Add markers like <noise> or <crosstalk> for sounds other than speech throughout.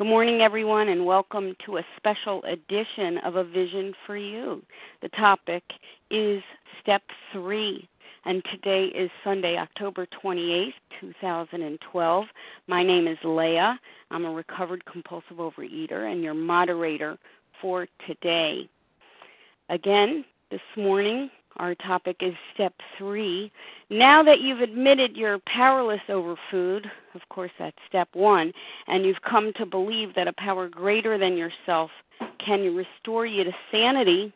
Good morning, everyone, and welcome to a special edition of A Vision for You. The topic is Step 3, and today is Sunday, October 28th, 2012. My name is Leah. I'm a recovered compulsive overeater and your moderator for today. Again, this morning, our topic is step three. Now that you've admitted you're powerless over food, of course, that's step one, and you've come to believe that a power greater than yourself can restore you to sanity,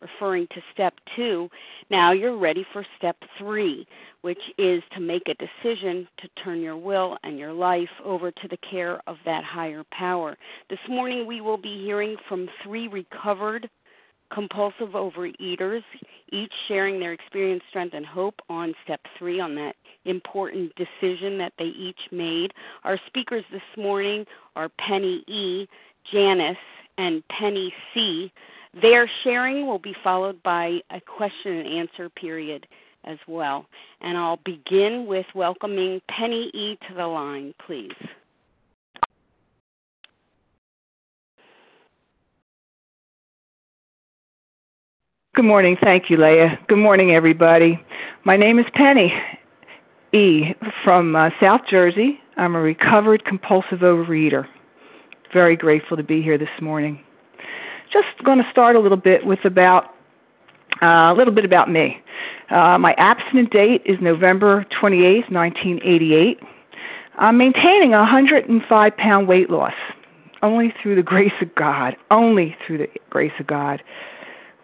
referring to step two, now you're ready for step three, which is to make a decision to turn your will and your life over to the care of that higher power. This morning we will be hearing from three recovered compulsive overeaters, each sharing their experience, strength, and hope on step three on that important decision that they each made. Our speakers this morning are Penny E., Janice, and Penny C. Their sharing will be followed by a question and answer period as well. And I'll begin with welcoming Penny E. to the line, please. Good morning. Thank you, Leah. Good morning, everybody. My name is Penny E. from uh, South Jersey. I'm a recovered compulsive overeater. Very grateful to be here this morning. Just going to start a little bit with about uh, a little bit about me. Uh, my abstinent date is November 28, 1988. I'm maintaining a 105 pound weight loss only through the grace of God. Only through the grace of God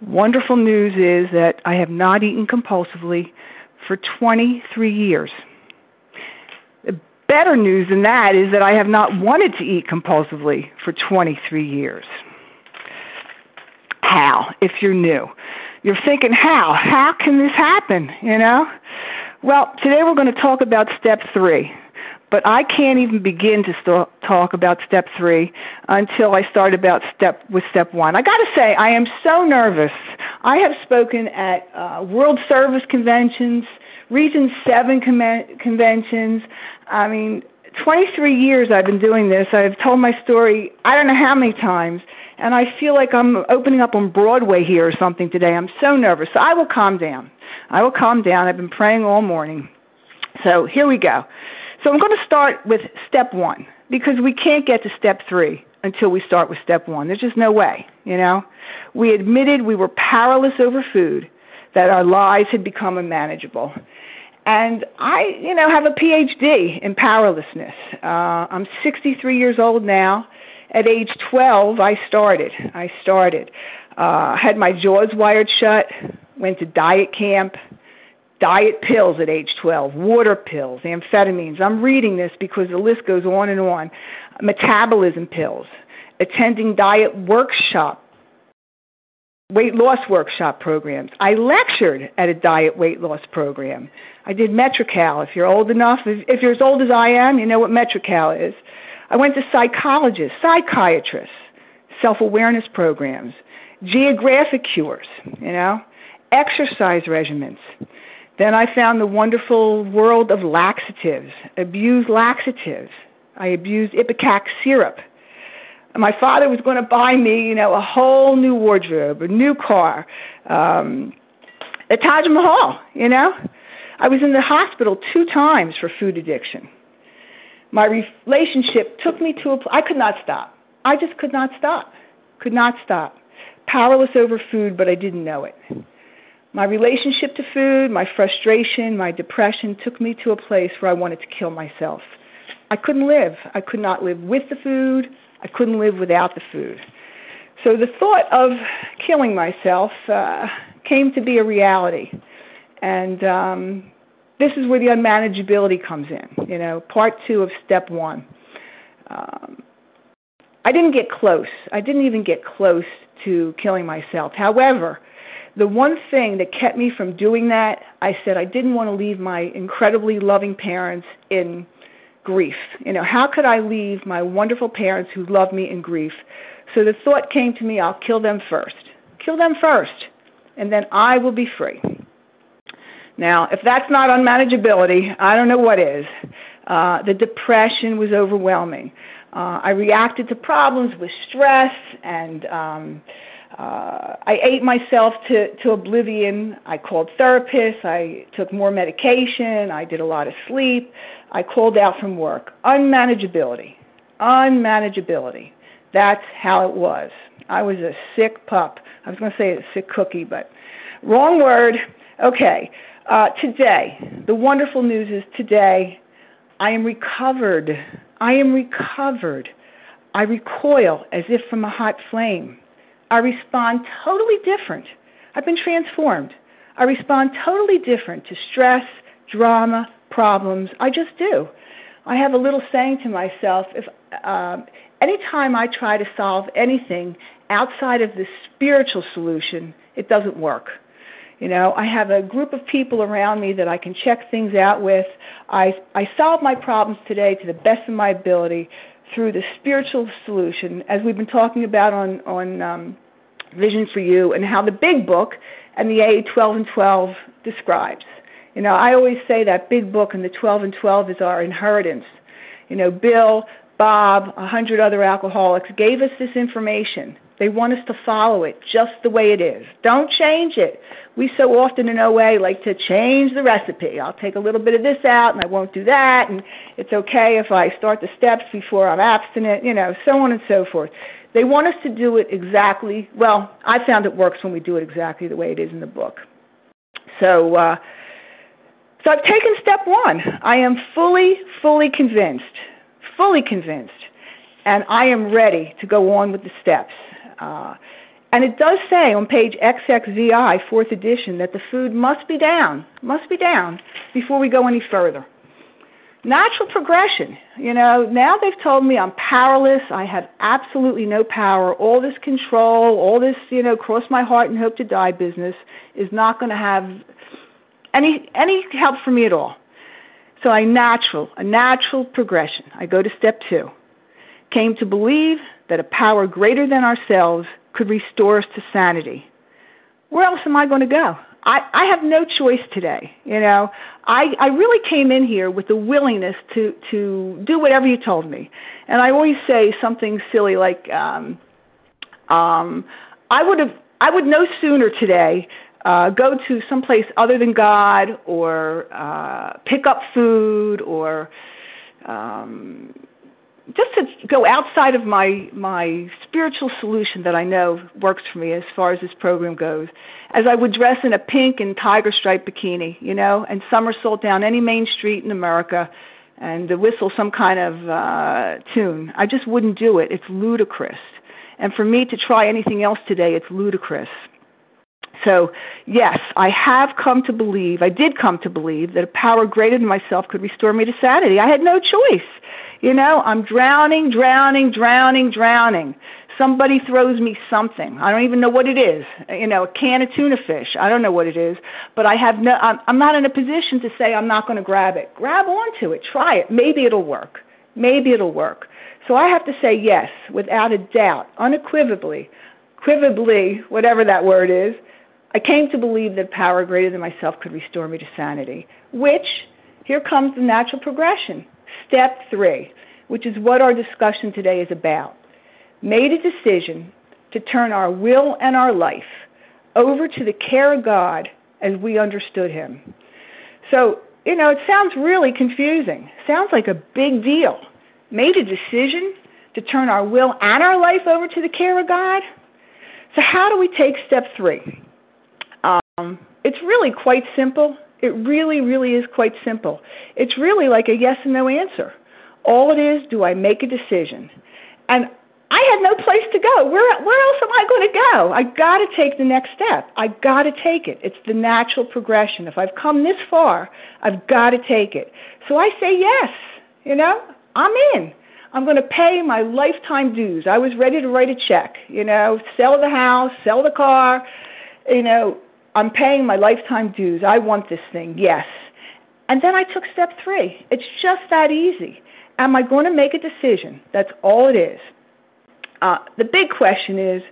wonderful news is that I have not eaten compulsively for 23 years. The better news than that is that I have not wanted to eat compulsively for 23 years. How, if you're new? You're thinking, how? How can this happen? You know? Well, today we're going to talk about step three but I can't even begin to st- talk about step three until I start about step with step one. I got to say, I am so nervous. I have spoken at uh, World Service conventions, Region Seven com- conventions. I mean, 23 years I've been doing this. I've told my story I don't know how many times, and I feel like I'm opening up on Broadway here or something today. I'm so nervous. So I will calm down. I will calm down. I've been praying all morning. So here we go. So I'm going to start with step one because we can't get to step three until we start with step one. There's just no way, you know. We admitted we were powerless over food, that our lives had become unmanageable. And I, you know, have a PhD in powerlessness. Uh, I'm 63 years old now. At age 12, I started. I started. Uh, had my jaws wired shut, went to diet camp, diet pills at age 12, water pills, amphetamines. I'm reading this because the list goes on and on. Metabolism pills, attending diet workshop, weight loss workshop programs. I lectured at a diet weight loss program. I did Metrecal. If you're old enough, if, you're as old as I am, you know what Metrecal is. I went to psychologists, psychiatrists, self-awareness programs, geographic cures, you know, exercise regimens. Then I found the wonderful world of laxatives, abused laxatives. I abused Ipecac syrup. My father was going to buy me, you know, a whole new wardrobe, a new car, um, a Taj Mahal, you know. I was in the hospital two times for food addiction. My relationship took me to a I could not stop. I just could not stop. Could not stop. Powerless over food, but I didn't know it. My relationship to food, my frustration, my depression took me to a place where I wanted to kill myself. I couldn't live. I could not live with the food. I couldn't live without the food. So the thought of killing myself uh, came to be a reality. And um, this is where the unmanageability comes in, you know, part two of step one. Um, I didn't get close. I didn't even get close to killing myself. However, the one thing that kept me from doing that, I said I didn't want to leave my incredibly loving parents in grief. You know, how could I leave my wonderful parents who love me in grief? So the thought came to me, I'll kill them first. Kill them first, and then I will be free. Now, if that's not unmanageability, I don't know what is. Uh, the depression was overwhelming. Uh, I reacted to problems with stress and um, uh, I ate myself to, to oblivion. I called therapists. I took more medication. I did a lot of sleep. I called out from work. Unmanageability. Unmanageability. That's how it was. I was a sick pup. I was going to say a sick cookie, but wrong word. Okay. Uh, today, the wonderful news is today I am recovered. I am recovered. I recoil as if from a hot flame. I respond totally different. I've been transformed. I respond totally different to stress, drama, problems. I just do. I have a little saying to myself if um, anytime I try to solve anything outside of the spiritual solution, it doesn't work. You know, I have a group of people around me that I can check things out with. I I solve my problems today to the best of my ability through the spiritual solution, as we've been talking about on on um, Vision for You, and how the Big Book and the A 12 and 12 describes. You know, I always say that Big Book and the 12 and 12 is our inheritance. You know, Bill, Bob, a hundred other alcoholics gave us this information. They want us to follow it just the way it is. Don't change it. We so often in OA like to change the recipe. I'll take a little bit of this out and I won't do that, and it's okay if I start the steps before I'm abstinent, you know, so on and so forth. They want us to do it exactly, well, I found it works when we do it exactly the way it is in the book. So, uh, so I've taken step one. I am fully, fully convinced, fully convinced, and I am ready to go on with the steps. Uh, and it does say on page XXVI, fourth edition, that the food must be down, must be down before we go any further. Natural progression. You know, now they've told me I'm powerless. I have absolutely no power. All this control, all this, you know, cross my heart and hope to die business is not going to have any any help for me at all. So I natural, a natural progression. I go to step two. Came to believe that a power greater than ourselves could restore us to sanity. Where else am I going to go? I, I have no choice today. You know, I, I really came in here with the willingness to, to do whatever you told me. And I always say something silly like, um, um, I would have, I would no sooner today uh, go to some place other than God or uh, pick up food or um, just to go outside of my my spiritual solution that I know works for me as far as this program goes, as I would dress in a pink and tiger stripe bikini, you know, and somersault down any main street in America and whistle some kind of uh tune. I just wouldn't do it. It's ludicrous. And for me to try anything else today, it's ludicrous. So, yes, I have come to believe, I did come to believe that a power greater than myself could restore me to sanity. I had no choice. You know, I'm drowning, drowning, drowning, drowning. Somebody throws me something. I don't even know what it is. You know, a can of tuna fish. I don't know what it is, but I have no. I'm, I'm not in a position to say I'm not going to grab it. Grab onto it. Try it. Maybe it'll work. Maybe it'll work. So I have to say yes, without a doubt, unequivocally, equivocally, whatever that word is. I came to believe that power greater than myself could restore me to sanity, which, here comes the natural progression. Step three, which is what our discussion today is about, made a decision to turn our will and our life over to the care of God as we understood Him. So, you know, it sounds really confusing. Sounds like a big deal. Made a decision to turn our will and our life over to the care of God. So, how do we take step three? Um, it's really quite simple. It really, really is quite simple. It's really like a yes and no answer. All it is, do I make a decision? And I had no place to go. Where where else am I going to go? I got to take the next step. I got to take it. It's the natural progression. If I've come this far, I've got to take it. So I say yes. You know, I'm in. I'm going to pay my lifetime dues. I was ready to write a check. You know, sell the house, sell the car. You know, I'm paying my lifetime dues. I want this thing, yes. And then I took step three. It's just that easy. Am I going to make a decision? That's all it is. Uh, the big question is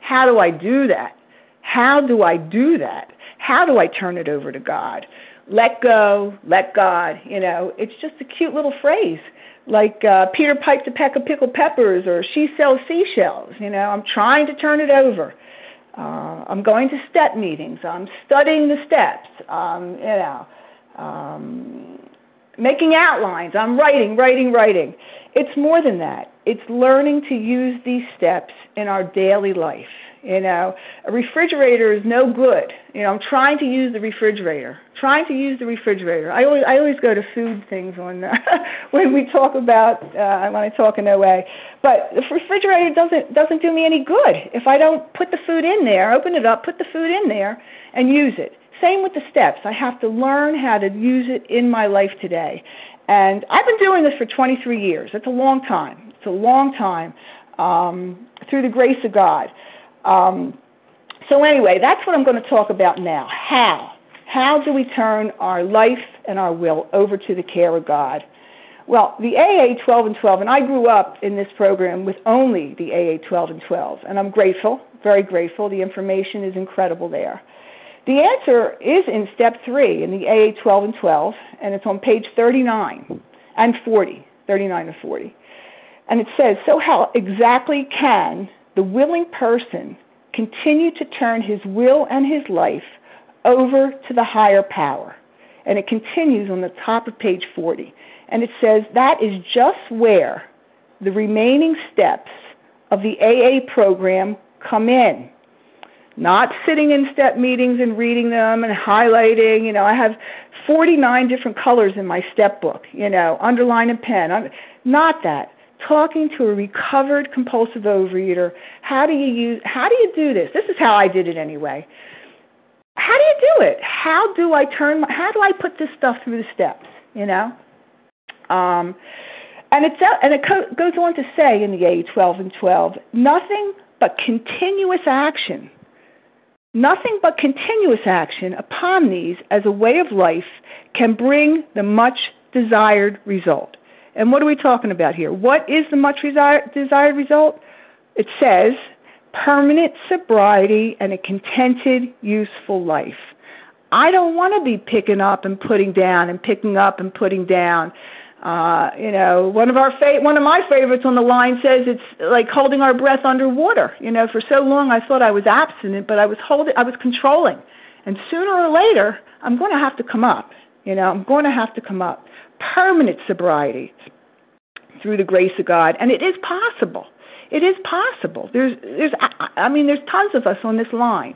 how do I do that? How do I do that? How do I turn it over to God? let go, let God. You know, it's just a cute little phrase like uh, Peter piped a peck of pickled peppers or she sells seashells. You know, I'm trying to turn it over. Uh, I'm going to step meetings. I'm studying the steps. Um, you know, um, making outlines. I'm writing, writing, writing. It's more than that. It's learning to use these steps in our daily life. You know, a refrigerator is no good. You know, I'm trying to use the refrigerator. Trying to use the refrigerator. I always I always go to food things when <laughs> when we talk about uh, when I talk in OA. But the refrigerator doesn't doesn't do me any good if I don't put the food in there, open it up, put the food in there, and use it. Same with the steps. I have to learn how to use it in my life today. And I've been doing this for 23 years. It's a long time. It's a long time um, through the grace of God. Um, so anyway, that's what I'm going to talk about now. How? How do we turn our life and our will over to the care of God? Well, the AA 12 and 12, and I grew up in this program with only the AA 12 and 12, and I'm grateful, very grateful. The information is incredible there. The answer is in step three in the AA 12 and 12, and it's on page 39 and 40, 39 and 40. And it says, So how exactly can the willing person continue to turn his will and his life over to the higher power? And it continues on the top of page 40. And it says, That is just where the remaining steps of the AA program come in not sitting in step meetings and reading them and highlighting. You know, I have 49 different colors in my step book, you know, underline and pen. Not that. Talking to a recovered compulsive overeater, how do you use how do you do this? This is how I did it anyway. How do you do it? How do I turn how do I put this stuff through the steps, you know? Um and it's and it co- goes on to say in the A 12 and 12, nothing but continuous action Nothing but continuous action upon these as a way of life can bring the much desired result. And what are we talking about here? What is the much desired result? It says permanent sobriety and a contented, useful life. I don't want to be picking up and putting down and picking up and putting down. Uh, you know, one of our fa- one of my favorites on the line says it's like holding our breath underwater. You know, for so long I thought I was abstinent, but I was holding, I was controlling, and sooner or later I'm going to have to come up. You know, I'm going to have to come up. Permanent sobriety through the grace of God, and it is possible. It is possible. There's, there's, I, mean, there's tons of us on this line.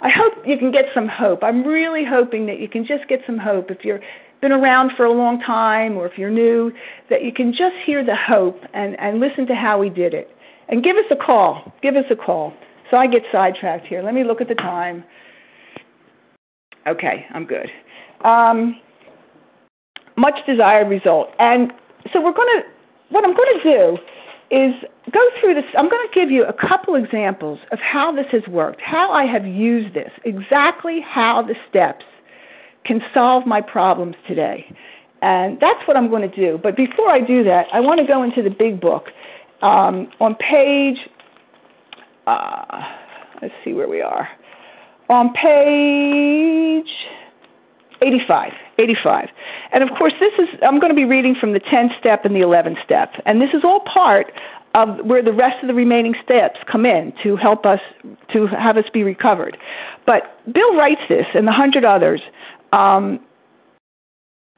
I hope you can get some hope. I'm really hoping that you can just get some hope if you're been around for a long time or if you're new, that you can just hear the hope and, and listen to how we did it. And give us a call. Give us a call. So I get sidetracked here. Let me look at the time. Okay, I'm good. Um, much desired result. And so we're going to, what I'm going to do is go through this. I'm going to give you a couple examples of how this has worked, how I have used this, exactly how the steps can solve my problems today. And that's what I'm going to do. But before I do that, I want to go into the big book. Um, on page, uh, let's see where we are. On page 85, 85. And of course, this is, I'm going to be reading from the 10th step and the 11th step. And this is all part of where the rest of the remaining steps come in to help us, to have us be recovered. But Bill writes this and the hundred others um,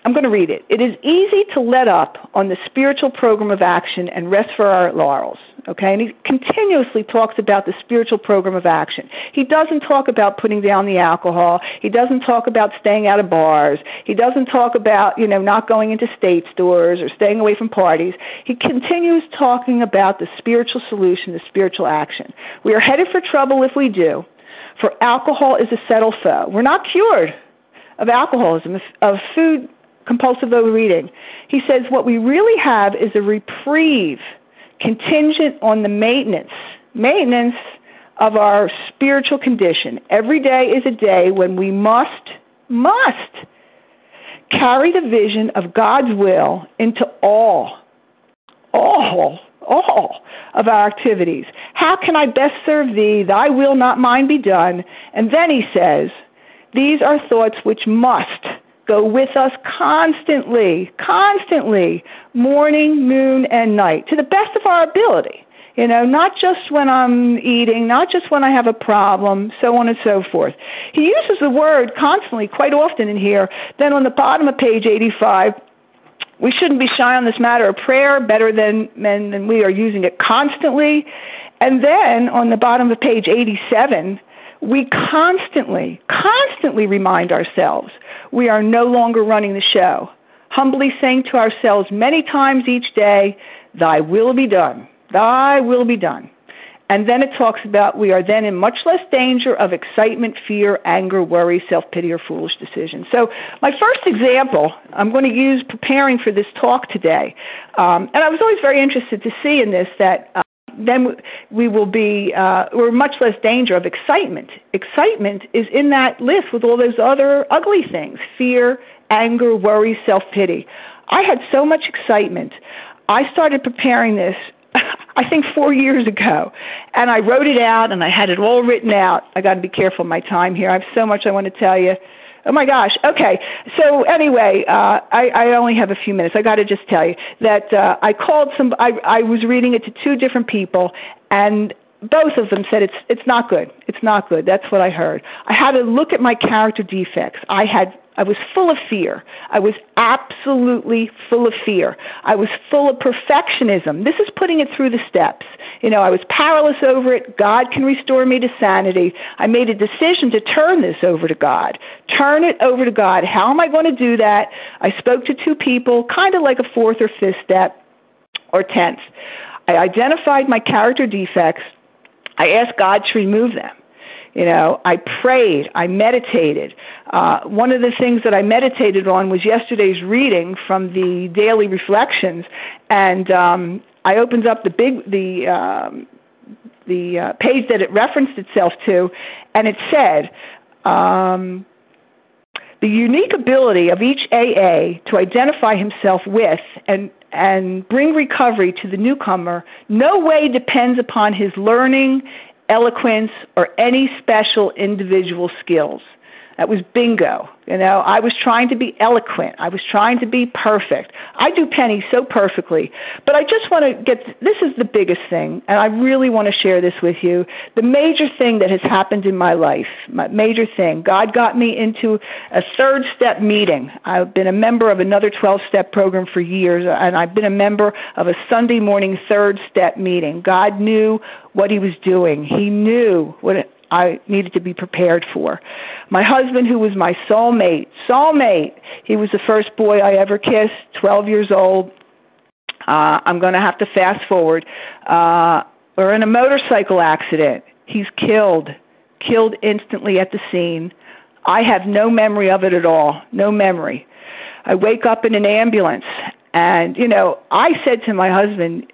I'm going to read it. It is easy to let up on the spiritual program of action and rest for our laurels. Okay, and he continuously talks about the spiritual program of action. He doesn't talk about putting down the alcohol. He doesn't talk about staying out of bars. He doesn't talk about, you know, not going into state stores or staying away from parties. He continues talking about the spiritual solution, the spiritual action. We are headed for trouble if we do, for alcohol is a settled foe. We're not cured of alcoholism, of food compulsive overeating. He says what we really have is a reprieve contingent on the maintenance, maintenance of our spiritual condition. Every day is a day when we must, must carry the vision of God's will into all, all, all of our activities. How can I best serve thee? Thy will, not mine, be done. And then he says, these are thoughts which must go with us constantly, constantly, morning, noon, and night, to the best of our ability. You know, not just when I'm eating, not just when I have a problem, so on and so forth. He uses the word constantly, quite often in here. Then on the bottom of page 85, we shouldn't be shy on this matter of prayer, better than men than we are using it constantly. And then on the bottom of page 87, we constantly, constantly remind ourselves we are no longer running the show. Humbly saying to ourselves many times each day, Thy will be done. Thy will be done. And then it talks about we are then in much less danger of excitement, fear, anger, worry, self pity, or foolish decisions. So, my first example I'm going to use preparing for this talk today. Um, and I was always very interested to see in this that. Then we will be uh, we're much less danger of excitement. Excitement is in that list with all those other ugly things: fear, anger, worry, self pity. I had so much excitement. I started preparing this <laughs> I think four years ago. And I wrote it out and I had it all written out. I got to be careful of my time here. I have so much I want to tell you. Oh my gosh. Okay. So anyway, uh, I, I only have a few minutes. I got to just tell you that uh, I called some. I, I was reading it to two different people, and both of them said it's it's not good. It's not good. That's what I heard. I had to look at my character defects. I had I was full of fear. I was absolutely full of fear. I was full of perfectionism. This is putting it through the steps. You know, I was powerless over it. God can restore me to sanity. I made a decision to turn this over to God. Turn it over to God. How am I going to do that? I spoke to two people, kind of like a fourth or fifth step or tenth. I identified my character defects. I asked God to remove them. You know, I prayed, I meditated. Uh, one of the things that I meditated on was yesterday's reading from the daily reflections, and um, I opened up the big the um, the uh, page that it referenced itself to, and it said. Um, the unique ability of each AA to identify himself with and and bring recovery to the newcomer no way depends upon his learning, eloquence, or any special individual skills. That was bingo. You know, I was trying to be eloquent. I was trying to be perfect. I do Penny so perfectly. But I just want to get this is the biggest thing, and I really want to share this with you. The major thing that has happened in my life, my major thing, God got me into a third step meeting. I've been a member of another 12 step program for years, and I've been a member of a Sunday morning third step meeting. God knew what He was doing, He knew what I needed to be prepared for. My husband, who was my soulmate, soulmate, he was the first boy I ever kissed, 12 years old. Uh, I'm going to have to fast forward. Uh, we're in a motorcycle accident. He's killed, killed instantly at the scene. I have no memory of it at all, no memory. I wake up in an ambulance, and, you know, I said to my husband,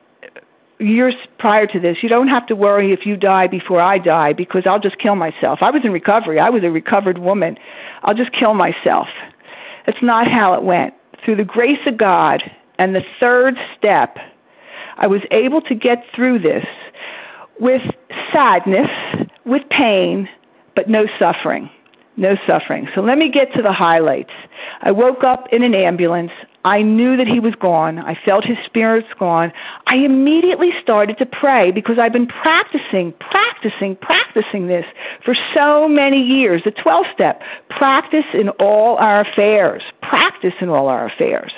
years prior to this, you don't have to worry if you die before I die because I'll just kill myself. I was in recovery. I was a recovered woman. I'll just kill myself. That's not how it went. Through the grace of God and the third step, I was able to get through this with sadness, with pain, but no suffering. No suffering. So let me get to the highlights. I woke up in an ambulance. I knew that he was gone. I felt his spirits gone. I immediately started to pray because I've been practicing, practicing, practicing this for so many years. The 12 step practice in all our affairs, practice in all our affairs.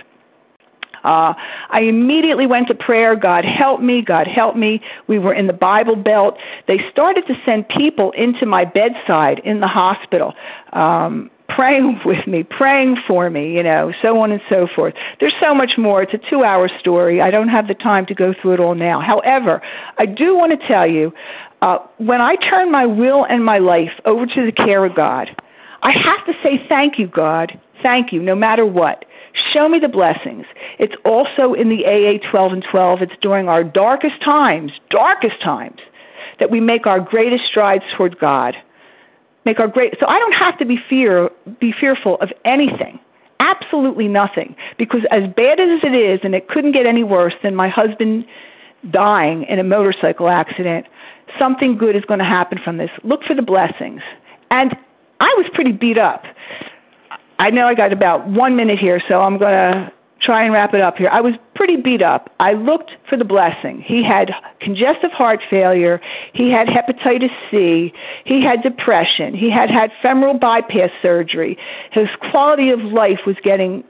Uh, I immediately went to prayer. God help me. God help me. We were in the Bible Belt. They started to send people into my bedside in the hospital. Um, praying with me, praying for me, you know, so on and so forth. There's so much more. It's a two hour story. I don't have the time to go through it all now. However, I do want to tell you uh, when I turn my will and my life over to the care of God, I have to say thank you, God. Thank you, no matter what. Show me the blessings. It's also in the AA 12 and 12. It's during our darkest times, darkest times, that we make our greatest strides toward God make our great so i don't have to be fear be fearful of anything absolutely nothing because as bad as it is and it couldn't get any worse than my husband dying in a motorcycle accident something good is going to happen from this. Look for the blessings. And i was pretty beat up. I know I got about one minute here, so I'm going to try and wrap it up here. I was pretty beat up. I looked for the blessing. He had congestive heart failure. He had hepatitis C. He had depression. He had had femoral bypass surgery. His quality of life was getting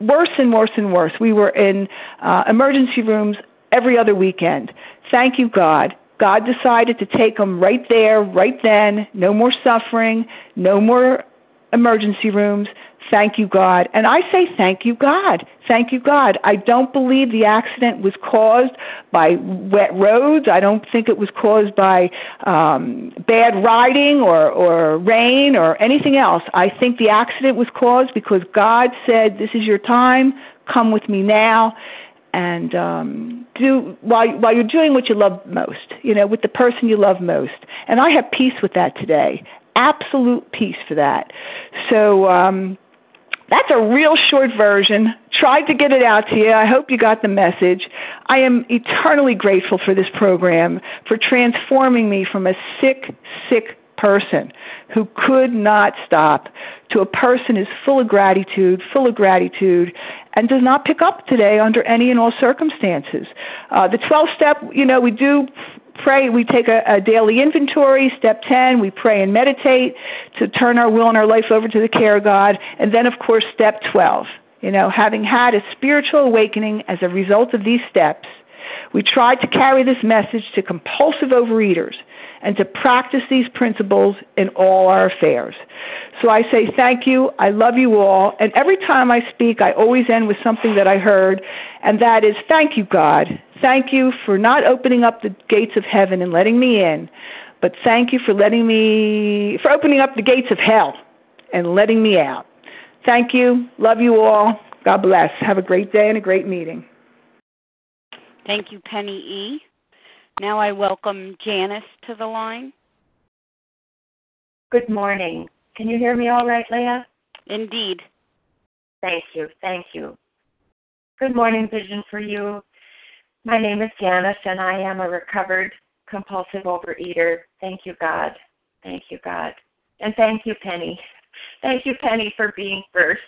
worse and worse and worse. We were in uh, emergency rooms every other weekend. Thank you, God. God decided to take him right there, right then. No more suffering, no more emergency rooms. Thank you, God. And I say, thank you, God. Thank you, God. I don't believe the accident was caused by wet roads. I don't think it was caused by um, bad riding or, or rain or anything else. I think the accident was caused because God said, this is your time. Come with me now. And um, do while while you're doing what you love most, you know, with the person you love most. And I have peace with that today absolute peace for that. So um, that's a real short version. Tried to get it out to you. I hope you got the message. I am eternally grateful for this program, for transforming me from a sick, sick person who could not stop to a person who's full of gratitude, full of gratitude, and does not pick up today under any and all circumstances. Uh, the 12 step, you know, we do pray, we take a, a daily inventory. Step 10, we pray and meditate to turn our will and our life over to the care of God. And then, of course, step 12, you know, having had a spiritual awakening as a result of these steps, we try to carry this message to compulsive overeaters and to practice these principles in all our affairs. So I say thank you. I love you all. And every time I speak, I always end with something that I heard, and that is thank you, God. Thank you for not opening up the gates of heaven and letting me in, but thank you for letting me, for opening up the gates of hell and letting me out. Thank you. Love you all. God bless. Have a great day and a great meeting. Thank you, Penny E. Now I welcome Janice to the line. Good morning. Can you hear me all right, Leah? Indeed. Thank you. Thank you. Good morning, Vision for You. My name is Janice, and I am a recovered compulsive overeater. Thank you, God. Thank you, God. And thank you, Penny. <laughs> Thank you, Penny, for being first.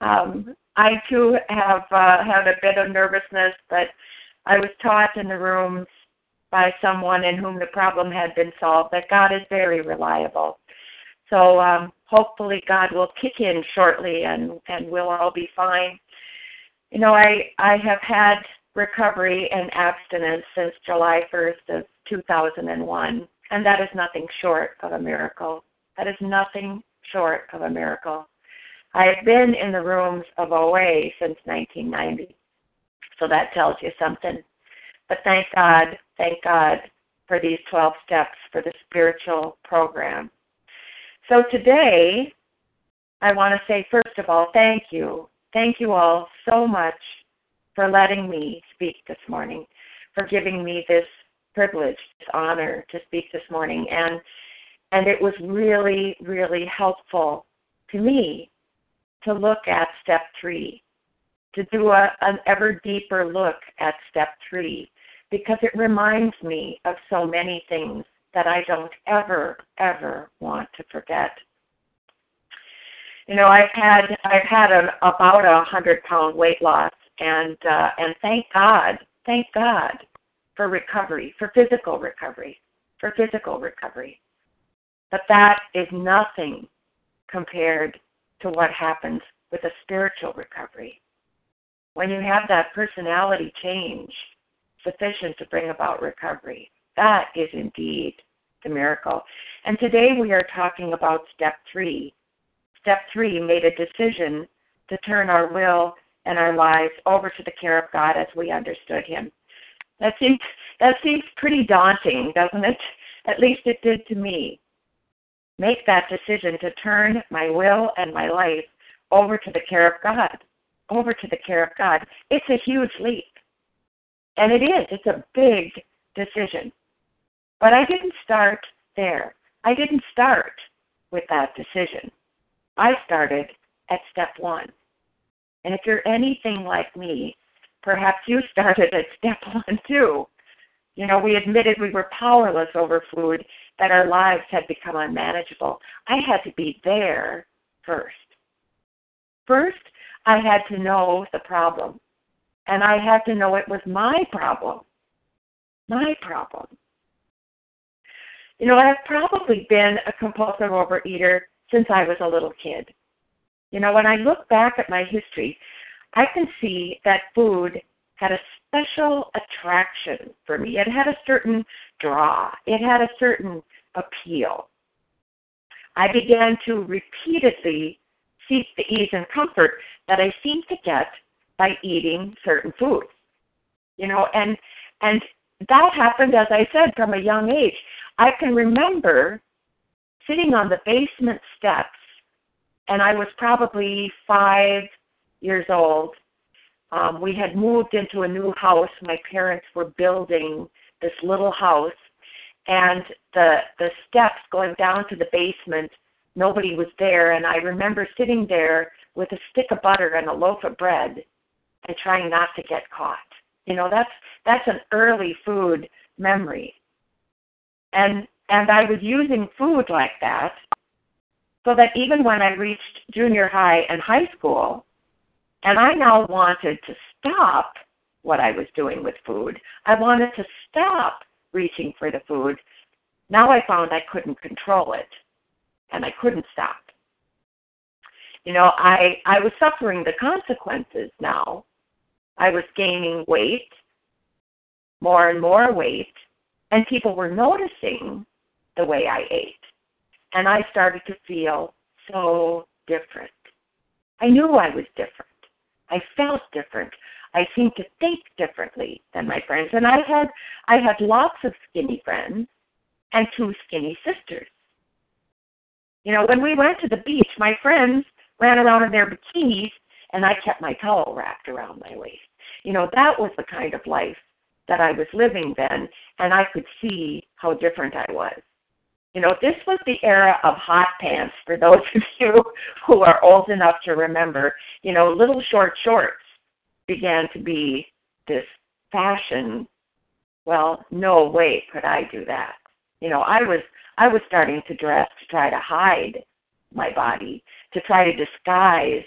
Um, I too have uh, had a bit of nervousness, but I was taught in the rooms by someone in whom the problem had been solved that God is very reliable. So um, hopefully God will kick in shortly and and we'll all be fine. You know, I I have had recovery and abstinence since July 1st of 2001, and that is nothing short of a miracle. That is nothing short of a miracle. I have been in the rooms of OA since 1990, so that tells you something. But thank God, thank God for these 12 steps for the spiritual program. So today, I want to say, first of all, thank you. Thank you all so much for letting me speak this morning, for giving me this privilege, this honor to speak this morning. And and it was really, really helpful to me to look at step three, to do a, an ever deeper look at step three, because it reminds me of so many things that I don't ever, ever want to forget. You know, I've had I've had an, about a hundred pound weight loss and uh, and thank God, thank God for recovery, for physical recovery, for physical recovery. But that is nothing compared to what happens with a spiritual recovery. When you have that personality change sufficient to bring about recovery, that is indeed the miracle. And today we are talking about step three. Step three made a decision to turn our will and our lives over to the care of God as we understood Him. That seems that seems pretty daunting, doesn't it? At least it did to me. Make that decision to turn my will and my life over to the care of God. Over to the care of God. It's a huge leap. And it is. It's a big decision. But I didn't start there. I didn't start with that decision. I started at step one. And if you're anything like me, perhaps you started at step <laughs> one too. You know, we admitted we were powerless over food, that our lives had become unmanageable. I had to be there first. First, I had to know the problem. And I had to know it was my problem. My problem. You know, I've probably been a compulsive overeater since I was a little kid. You know, when I look back at my history, I can see that food had a special attraction for me. It had a certain draw, it had a certain appeal. I began to repeatedly seek the ease and comfort that I seemed to get by eating certain foods. You know, and and that happened as I said from a young age. I can remember sitting on the basement steps and I was probably 5 years old um, we had moved into a new house. My parents were building this little house, and the the steps going down to the basement. Nobody was there, and I remember sitting there with a stick of butter and a loaf of bread, and trying not to get caught. You know, that's that's an early food memory. And and I was using food like that so that even when I reached junior high and high school, and I now wanted to stop what I was doing with food. I wanted to stop reaching for the food. Now I found I couldn't control it and I couldn't stop. You know, I I was suffering the consequences now. I was gaining weight, more and more weight, and people were noticing the way I ate. And I started to feel so different. I knew I was different. I felt different. I seemed to think differently than my friends. And I had I had lots of skinny friends and two skinny sisters. You know, when we went to the beach, my friends ran around in their bikinis and I kept my towel wrapped around my waist. You know, that was the kind of life that I was living then, and I could see how different I was. You know, this was the era of hot pants for those of <laughs> you who are old enough to remember. You know, little short shorts began to be this fashion. Well, no way could I do that. You know, I was I was starting to dress to try to hide my body, to try to disguise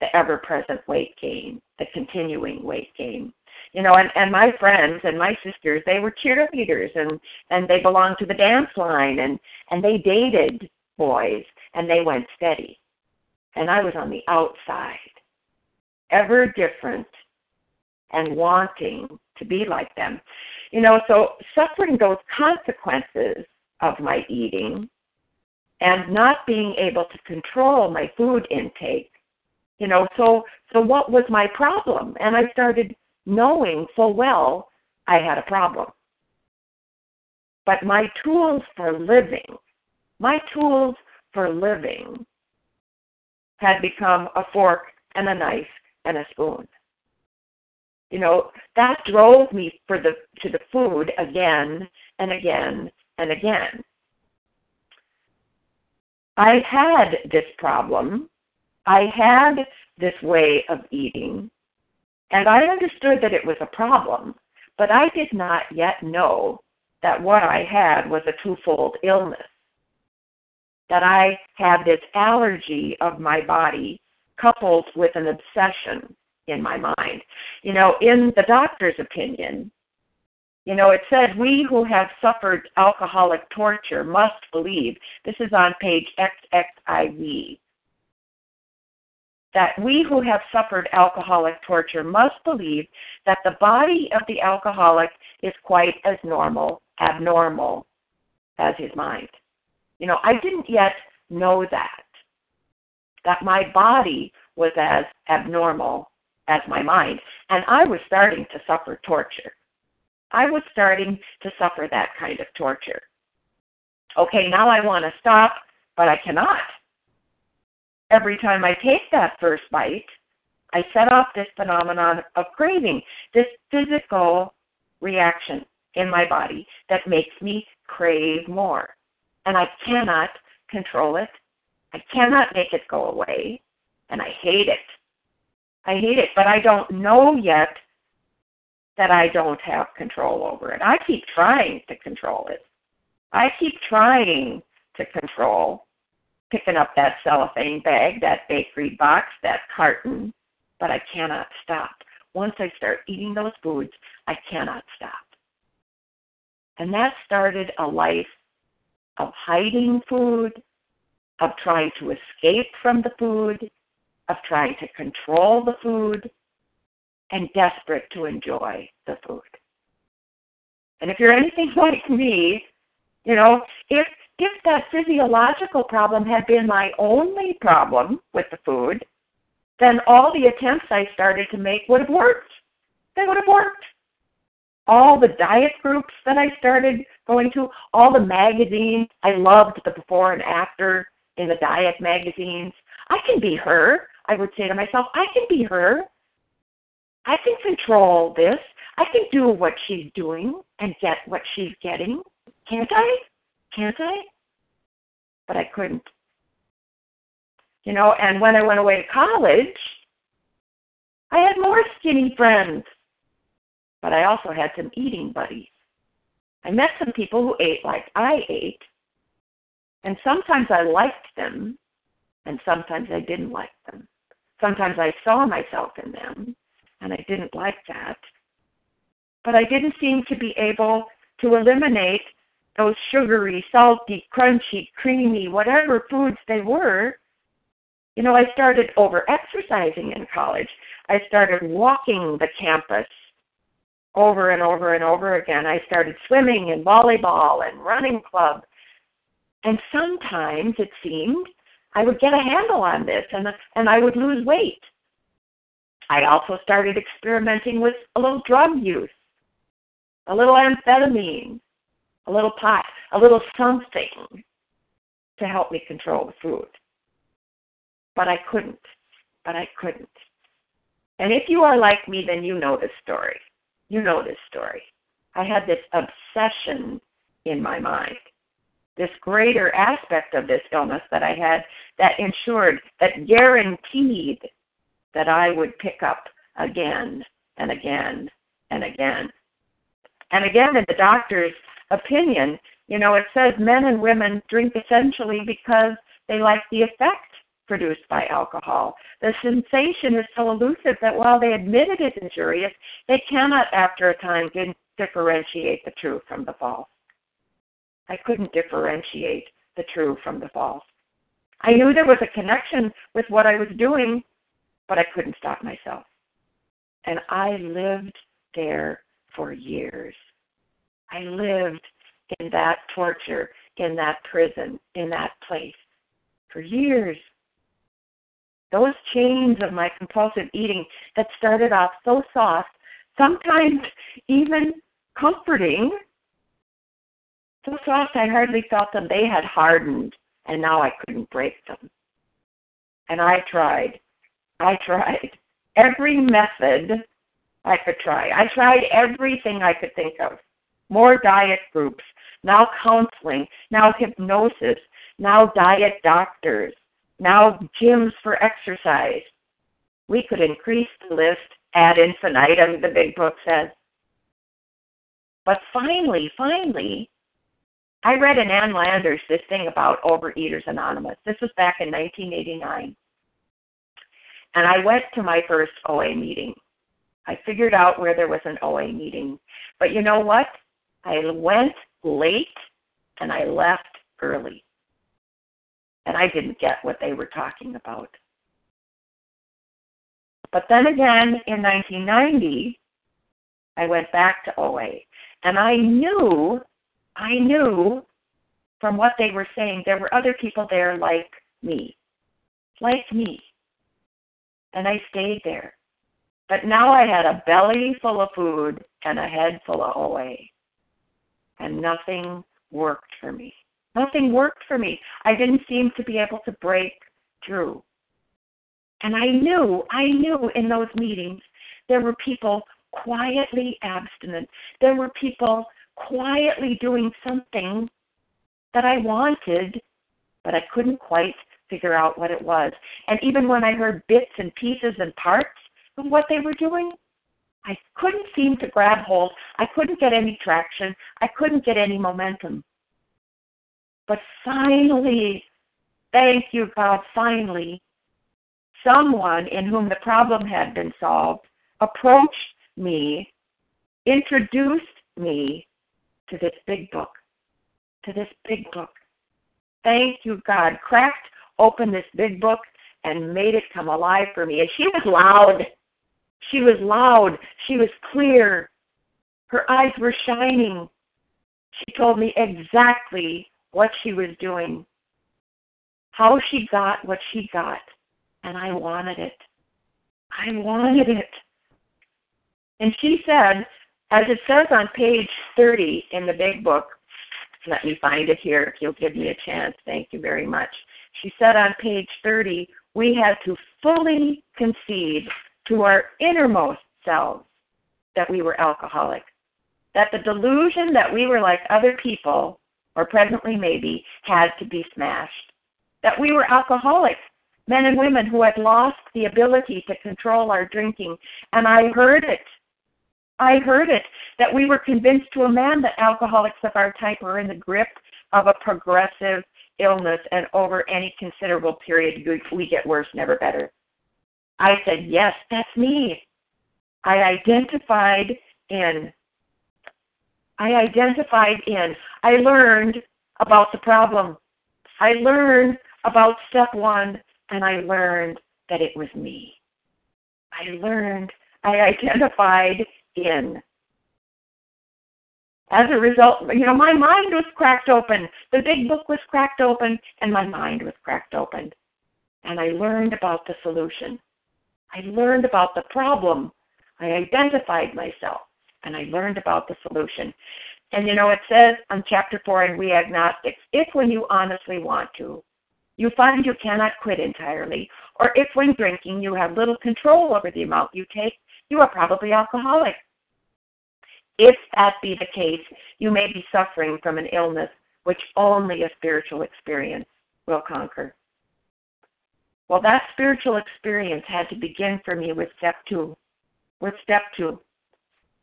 the ever present weight gain, the continuing weight gain you know and and my friends and my sisters they were cheerleaders and and they belonged to the dance line and and they dated boys and they went steady. And i was on the outside ever different and wanting to be like them. You know so suffering those consequences of my eating and not being able to control my food intake you know so so what was my problem? And i started knowing full well I had a problem. But my tools for living, my tools for living had become a fork and a knife and a spoon. You know, that drove me for the to the food again and again and again. I had this problem. I had this way of eating and I understood that it was a problem, but I did not yet know that what I had was a twofold illness. That I had this allergy of my body coupled with an obsession in my mind. You know, in the doctor's opinion, you know, it said, We who have suffered alcoholic torture must believe. This is on page XXIV that we who have suffered alcoholic torture must believe that the body of the alcoholic is quite as normal, abnormal as his mind. You know, I didn't yet know that, that my body was as abnormal as my mind. And I was starting to suffer torture. I was starting to suffer that kind of torture. Okay, now I want to stop, but I cannot every time I take that first bite, I set off this phenomenon of craving, this physical reaction in my body that makes me crave more. And I cannot control it. I cannot make it go away. And I hate it. I hate it, but I don't know yet that I don't have control over it. I keep trying to control it. I keep trying to control picking up that cellophane bag, that bakery box, that carton, but I cannot stop. Once I start eating those foods, I cannot stop. And that started a life of hiding food, of trying to escape from the food, of trying to control the food, and desperate to enjoy the food. And if you're anything <laughs> like me, you know, if if that physiological problem had been my only problem with the food, then all the attempts I started to make would have worked. They would have worked. All the diet groups that I started going to, all the magazines, I loved the before and after in the diet magazines. I can be her. I would say to myself, I can be her. I can control this. I can do what she's doing and get what she's getting. Can't I? Can't I? But I couldn't. You know, and when I went away to college, I had more skinny friends. But I also had some eating buddies. I met some people who ate like I ate, and sometimes I liked them, and sometimes I didn't like them. Sometimes I saw myself in them, and I didn't like that. But I didn't seem to be able to eliminate those sugary, salty, crunchy, creamy, whatever foods they were. You know, I started over exercising in college. I started walking the campus over and over and over again. I started swimming and volleyball and running club. And sometimes it seemed I would get a handle on this and and I would lose weight. I also started experimenting with a little drug use, a little amphetamine, a little pot, a little something to help me control the food. But I couldn't. But I couldn't. And if you are like me, then you know this story. You know this story. I had this obsession in my mind, this greater aspect of this illness that I had that ensured, that guaranteed that I would pick up again and again and again. And again, in the doctor's opinion, you know, it says men and women drink essentially because they like the effect produced by alcohol. The sensation is so elusive that while they admit it is injurious, they cannot, after a time, differentiate the true from the false. I couldn't differentiate the true from the false. I knew there was a connection with what I was doing, but I couldn't stop myself. And I lived there for years. I lived in that torture, in that prison, in that place for years. Those chains of my compulsive eating that started off so soft, sometimes even comforting, so soft I hardly felt them. They had hardened, and now I couldn't break them. And I tried I tried every method I could try. I tried everything I could think of. More diet groups, now counseling, now hypnosis, now diet doctors, now gyms for exercise. We could increase the list ad infinitum, the big book says. But finally, finally, I read in Ann Landers this thing about Overeaters Anonymous. This was back in 1989. And I went to my first OA meeting. I figured out where there was an OA meeting. But you know what? I went late and I left early. And I didn't get what they were talking about. But then again, in 1990, I went back to OA. And I knew, I knew from what they were saying, there were other people there like me. Like me and I stayed there. But now I had a belly full of food and a head full of OA. And nothing worked for me. Nothing worked for me. I didn't seem to be able to break through. And I knew, I knew in those meetings there were people quietly abstinent. There were people quietly doing something that I wanted, but I couldn't quite figure out what it was. And even when I heard bits and pieces and parts of what they were doing, I couldn't seem to grab hold. I couldn't get any traction. I couldn't get any momentum. But finally, Thank you, God. Finally, someone in whom the problem had been solved approached me, introduced me to this big book, to this big book. Thank you, God. Cracked open this big book and made it come alive for me. And she was loud. She was loud. She was clear. Her eyes were shining. She told me exactly what she was doing, how she got what she got, and I wanted it. I wanted it. And she said, as it says on page 30 in the big book, let me find it here if you'll give me a chance. Thank you very much. She said on page 30, we had to fully concede to our innermost selves that we were alcoholic. That the delusion that we were like other people, or presently maybe, had to be smashed. That we were alcoholics, men and women who had lost the ability to control our drinking. And I heard it. I heard it. That we were convinced to a man that alcoholics of our type were in the grip of a progressive illness, and over any considerable period, we get worse, never better. I said, Yes, that's me. I identified in. I identified in. I learned about the problem. I learned about step one, and I learned that it was me. I learned, I identified in. As a result, you know, my mind was cracked open. The big book was cracked open, and my mind was cracked open. And I learned about the solution. I learned about the problem. I identified myself, and I learned about the solution. And you know, it says on chapter 4 in We Agnostics if when you honestly want to, you find you cannot quit entirely, or if when drinking you have little control over the amount you take, you are probably alcoholic. If that be the case, you may be suffering from an illness which only a spiritual experience will conquer. Well, that spiritual experience had to begin for me with step two. With step two,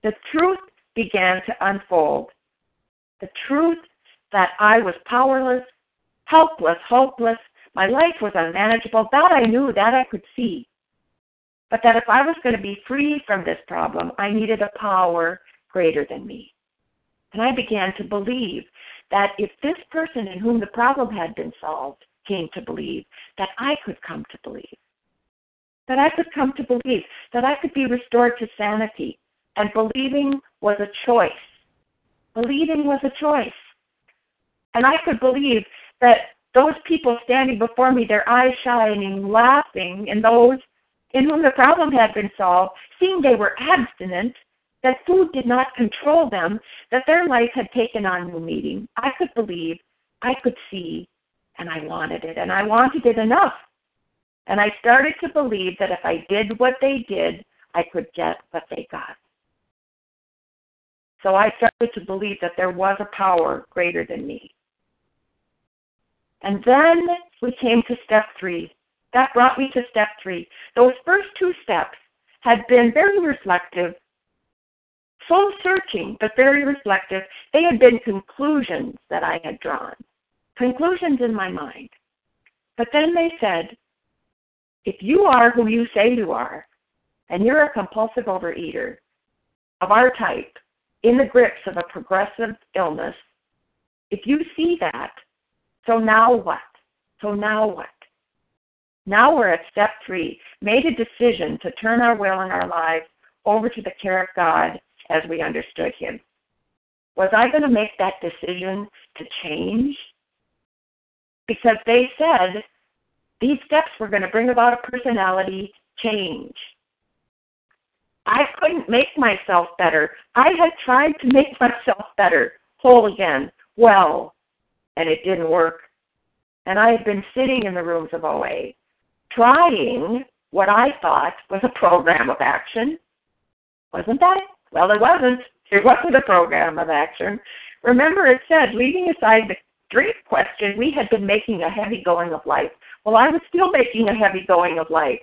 the truth began to unfold. The truth that I was powerless, helpless, hopeless, my life was unmanageable, that I knew, that I could see. But that if I was going to be free from this problem, I needed a power greater than me. And I began to believe that if this person in whom the problem had been solved came to believe, that I could come to believe. That I could come to believe, that I could be restored to sanity. And believing was a choice. Believing was a choice. And I could believe that those people standing before me, their eyes shining, laughing, and those in whom the problem had been solved, seeing they were abstinent, that food did not control them, that their life had taken on new meaning. I could believe, I could see, and I wanted it, and I wanted it enough. And I started to believe that if I did what they did, I could get what they got. So I started to believe that there was a power greater than me. And then we came to step three. That brought me to step three. Those first two steps had been very reflective soul searching, but very reflective. They had been conclusions that I had drawn, conclusions in my mind. But then they said, if you are who you say you are, and you're a compulsive overeater of our type, in the grips of a progressive illness, if you see that, so now what? So now what? Now we're at step three, made a decision to turn our will and our lives over to the care of God as we understood him. Was I going to make that decision to change? Because they said these steps were going to bring about a personality change. I couldn't make myself better. I had tried to make myself better, whole again, well, and it didn't work. And I had been sitting in the rooms of OA, trying what I thought was a program of action. Wasn't that well, it wasn't. It wasn't a program of action. Remember, it said, leaving aside the drink question, we had been making a heavy going of life. Well, I was still making a heavy going of life.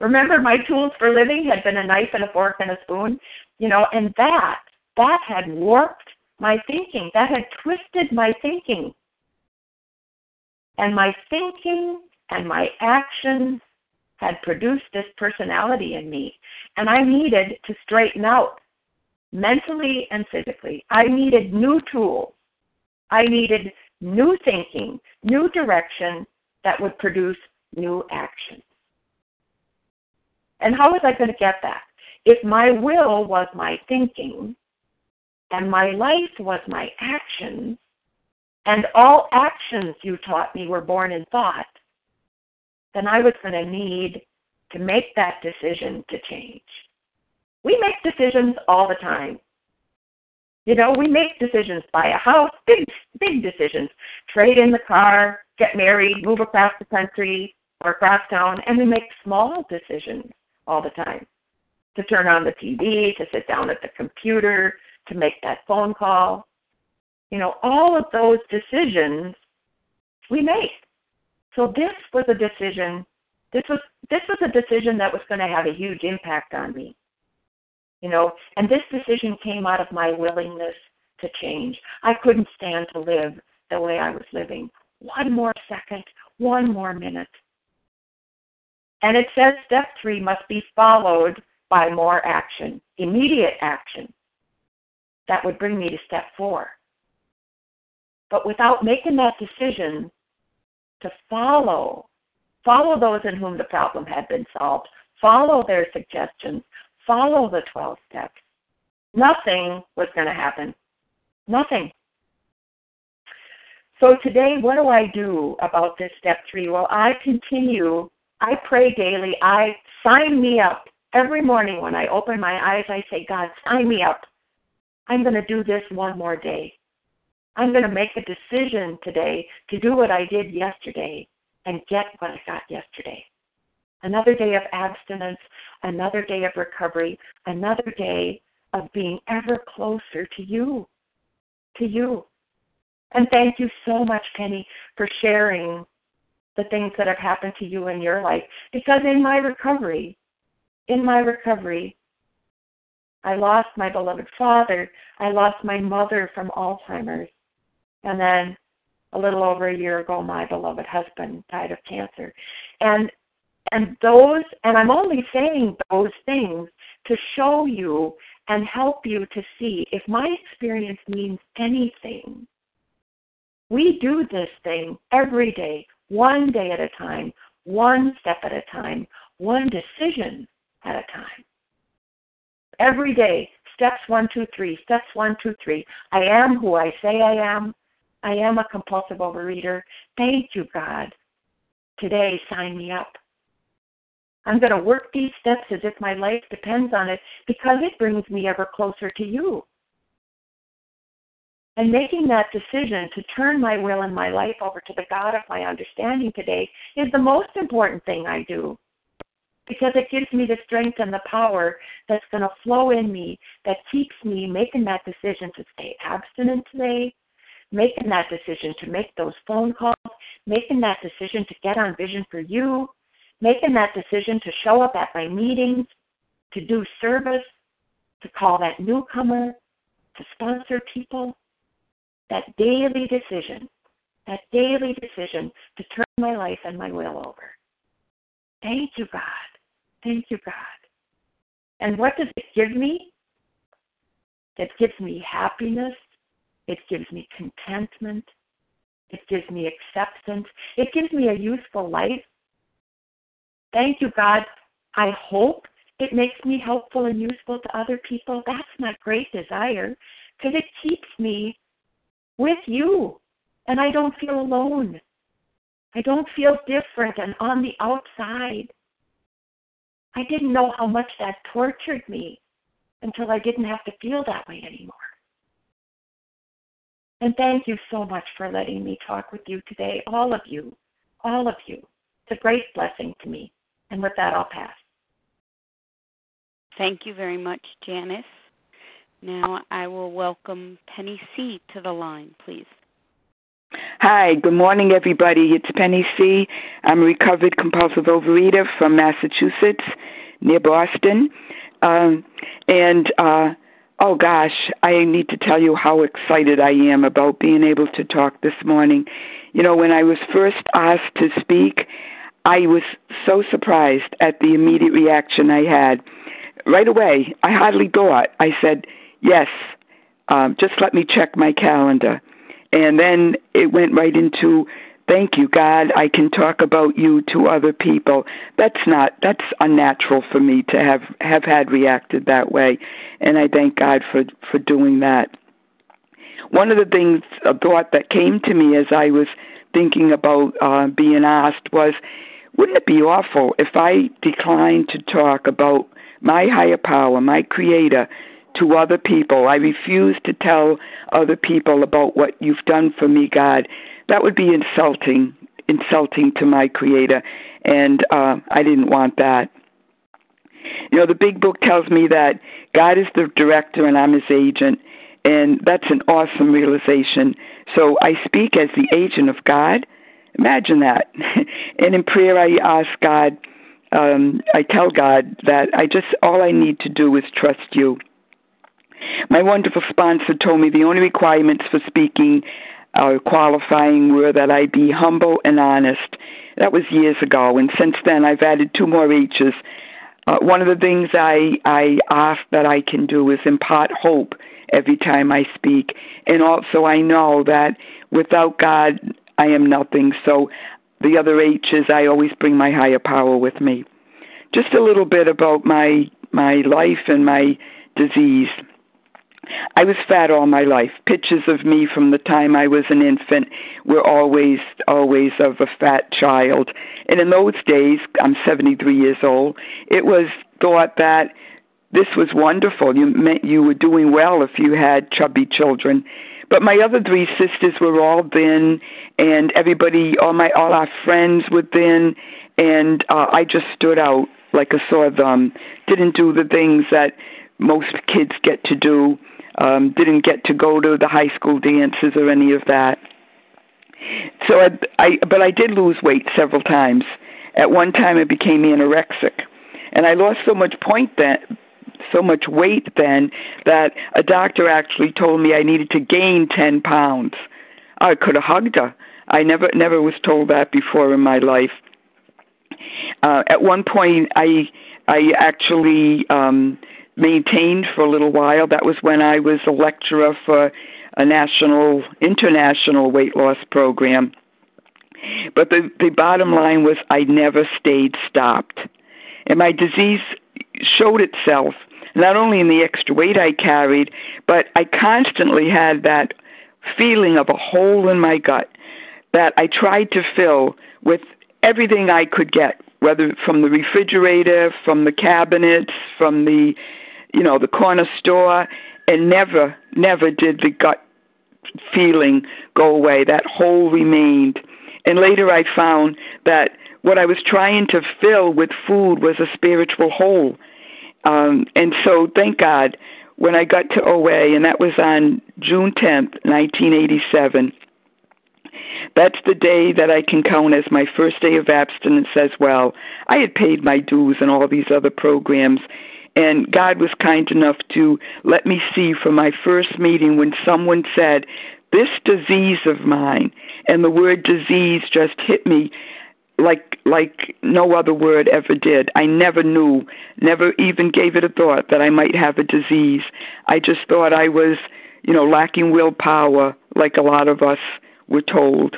Remember, my tools for living had been a knife and a fork and a spoon, you know, and that, that had warped my thinking. That had twisted my thinking. And my thinking and my actions had produced this personality in me. And I needed to straighten out mentally and physically. I needed new tools. I needed new thinking, new direction that would produce new action. And how was I going to get that? If my will was my thinking, and my life was my actions, and all actions you taught me were born in thought, then I was going to need to make that decision to change. We make decisions all the time. You know, we make decisions, buy a house, big, big decisions, trade in the car, get married, move across the country or across town, and we make small decisions all the time. To turn on the TV, to sit down at the computer, to make that phone call. You know, all of those decisions we make. So this was a decision. This was this was a decision that was going to have a huge impact on me. You know, and this decision came out of my willingness to change. I couldn't stand to live the way I was living. One more second, one more minute. And it says step three must be followed by more action, immediate action. That would bring me to step four. But without making that decision to follow, follow those in whom the problem had been solved, follow their suggestions, follow the 12 steps, nothing was going to happen. Nothing. So today, what do I do about this step three? Well, I continue, I pray daily, I sign me up. Every morning when I open my eyes, I say, God, sign me up. I'm going to do this one more day. I'm going to make a decision today to do what I did yesterday and get what I got yesterday. Another day of abstinence, another day of recovery, another day of being ever closer to you. To you. And thank you so much, Penny, for sharing the things that have happened to you in your life. Because in my recovery, in my recovery, I lost my beloved father. I lost my mother from Alzheimer's. And then a little over a year ago, my beloved husband died of cancer. And and those and I'm only saying those things to show you and help you to see if my experience means anything. We do this thing every day, one day at a time, one step at a time, one decision at a time every day. Steps one, two, three. Steps one, two, three. I am who I say I am. I am a compulsive overeater. Thank you, God. Today, sign me up. I'm going to work these steps as if my life depends on it because it brings me ever closer to you. And making that decision to turn my will and my life over to the God of my understanding today is the most important thing I do because it gives me the strength and the power that's going to flow in me that keeps me making that decision to stay abstinent today, making that decision to make those phone calls, making that decision to get on Vision for You, making that decision to show up at my meetings, to do service, to call that newcomer, to sponsor people. That daily decision, that daily decision to turn my life and my will over. Thank you, God. Thank you, God. And what does it give me? It gives me happiness. It gives me contentment. It gives me acceptance. It gives me a useful life. Thank you, God. I hope it makes me helpful and useful to other people. That's my great desire because it keeps me with you and I don't feel alone. I don't feel different and on the outside. I didn't know how much that tortured me until I didn't have to feel that way anymore. And thank you so much for letting me talk with you today, all of you, all of you. It's a great blessing to me. And with that, I'll pass. Thank you very much, Janice. Now I will welcome Penny C to the line, please. Hi, good morning, everybody. It's Penny C. I'm a recovered compulsive overeater from Massachusetts, near Boston. Um, and uh, Oh gosh, I need to tell you how excited I am about being able to talk this morning. You know, when I was first asked to speak, I was so surprised at the immediate reaction I had. Right away, I hardly thought. I said, Yes, um, just let me check my calendar. And then it went right into Thank you, God. I can talk about you to other people. That's not that's unnatural for me to have have had reacted that way, and I thank God for for doing that. One of the things a thought that came to me as I was thinking about uh, being asked was, wouldn't it be awful if I declined to talk about my higher power, my Creator, to other people? I refuse to tell other people about what you've done for me, God that would be insulting, insulting to my creator, and uh, I didn't want that. You know, the big book tells me that God is the director and I'm his agent, and that's an awesome realization. So I speak as the agent of God. Imagine that. <laughs> and in prayer, I ask God, um, I tell God that I just, all I need to do is trust you. My wonderful sponsor told me the only requirements for speaking uh, qualifying were that I be humble and honest. That was years ago, and since then I've added two more H's. Uh, one of the things I I ask that I can do is impart hope every time I speak, and also I know that without God I am nothing. So the other H is I always bring my higher power with me. Just a little bit about my my life and my disease. I was fat all my life. Pictures of me from the time I was an infant were always, always of a fat child. And in those days, I'm 73 years old, it was thought that this was wonderful. You meant you were doing well if you had chubby children. But my other three sisters were all thin, and everybody, all my, all our friends were thin, and uh, I just stood out like a sore thumb. Didn't do the things that most kids get to do um, didn't get to go to the high school dances or any of that. So I, I, but I did lose weight several times. At one time, I became anorexic, and I lost so much point then, so much weight then that a doctor actually told me I needed to gain ten pounds. I could have hugged her. I never, never was told that before in my life. Uh, at one point, I, I actually um, maintained for a little while. That was when I was a lecturer for a national, international weight loss program. But the, the bottom line was I never stayed stopped. And my disease showed itself not only in the extra weight I carried, but I constantly had that feeling of a hole in my gut that I tried to fill with everything I could get, whether from the refrigerator, from the cabinets, from the you know, the corner store, and never, never did the gut feeling go away. That hole remained. And later I found that what I was trying to fill with food was a spiritual hole. Um, and so, thank God, when I got to OA, and that was on June 10th, 1987, that's the day that I can count as my first day of abstinence as well. I had paid my dues and all these other programs, and God was kind enough to let me see from my first meeting when someone said, This disease of mine, and the word disease just hit me like like no other word ever did. I never knew, never even gave it a thought that I might have a disease. I just thought I was, you know, lacking willpower like a lot of us were told.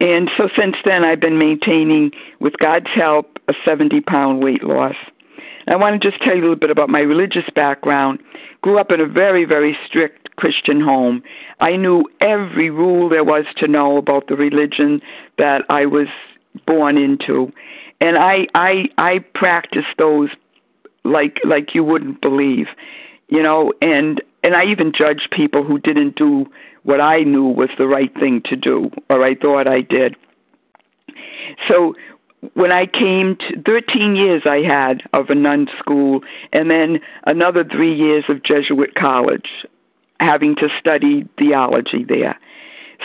And so since then I've been maintaining with God's help a 70 pound weight loss. I want to just tell you a little bit about my religious background. Grew up in a very, very strict Christian home. I knew every rule there was to know about the religion that I was born into. And I I I practiced those like like you wouldn't believe. You know, and and I even judged people who didn't do what I knew was the right thing to do or I thought I did. So when I came to 13 years I had of a nun school and then another 3 years of Jesuit college having to study theology there.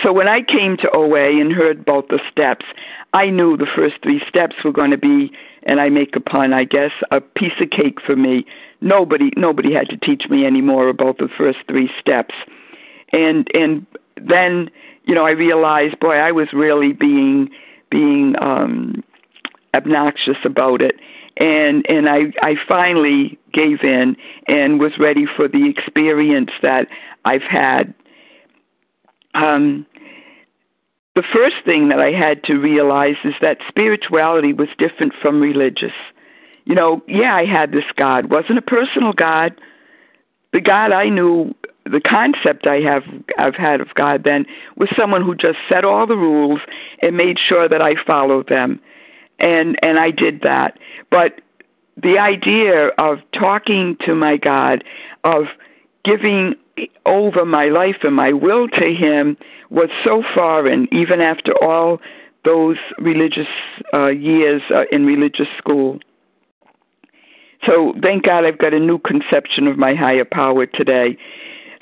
So when I came to OA and heard about the steps, I knew the first three steps were going to be, and I make a pun, I guess, a piece of cake for me. Nobody, nobody had to teach me any more about the first three steps, and and then you know I realized, boy, I was really being being um, obnoxious about it, and and I I finally gave in and was ready for the experience that I've had. Um, the first thing that I had to realize is that spirituality was different from religious. You know, yeah, I had this God, wasn't a personal God. The God I knew, the concept I have I've had of God then was someone who just set all the rules and made sure that I followed them. And and I did that. But the idea of talking to my God, of giving over my life and my will to Him was so foreign, even after all those religious uh, years uh, in religious school. So thank God I've got a new conception of my higher power today.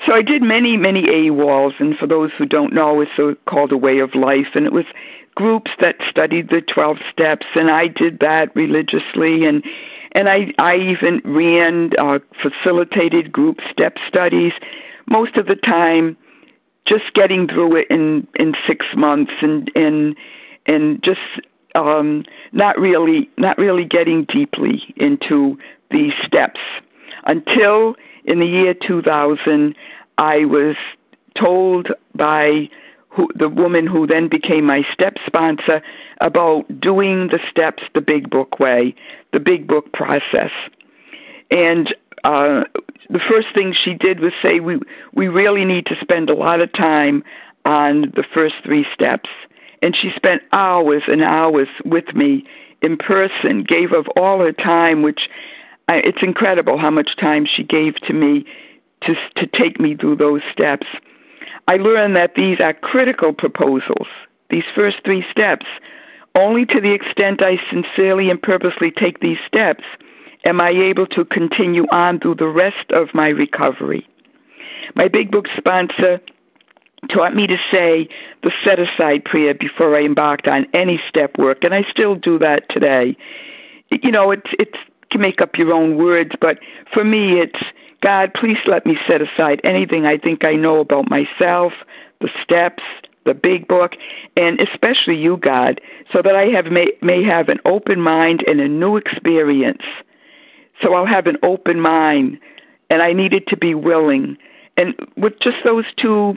So I did many, many AWOLs, and for those who don't know, it's called a way of life, and it was groups that studied the 12 steps, and I did that religiously, and and I I even ran uh, facilitated group step studies. Most of the time, just getting through it in in six months, and and and just um, not really not really getting deeply into these steps until in the year 2000 I was told by who, the woman who then became my step sponsor about doing the steps the big book way, the big book process. And uh, the first thing she did was say we we really need to spend a lot of time on the first three steps. And she spent hours and hours with me in person, gave of all her time, which I, it's incredible how much time she gave to me to to take me through those steps. I learned that these are critical proposals, these first three steps. Only to the extent I sincerely and purposely take these steps am I able to continue on through the rest of my recovery. My big book sponsor taught me to say the set aside prayer before I embarked on any step work, and I still do that today. You know, it's it's can make up your own words, but for me, it's God, please let me set aside anything I think I know about myself, the steps, the big book, and especially you, God, so that I have may, may have an open mind and a new experience. So I'll have an open mind, and I needed to be willing. And with just those two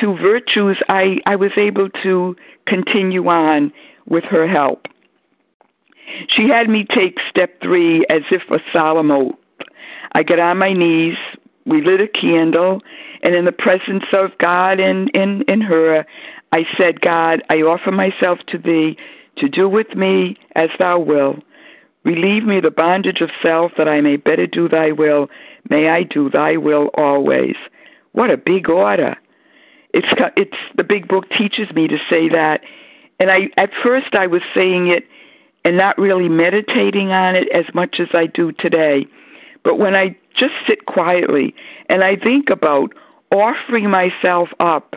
two virtues, I, I was able to continue on with her help. She had me take step three as if a solemn oath. I got on my knees, we lit a candle, and in the presence of God and in, in her, I said, God, I offer myself to thee to do with me as thou wilt. Relieve me the bondage of self that I may better do thy will. May I do thy will always. What a big order. It's it's the big book teaches me to say that. And I at first I was saying it and not really meditating on it as much as I do today. But when I just sit quietly and I think about offering myself up,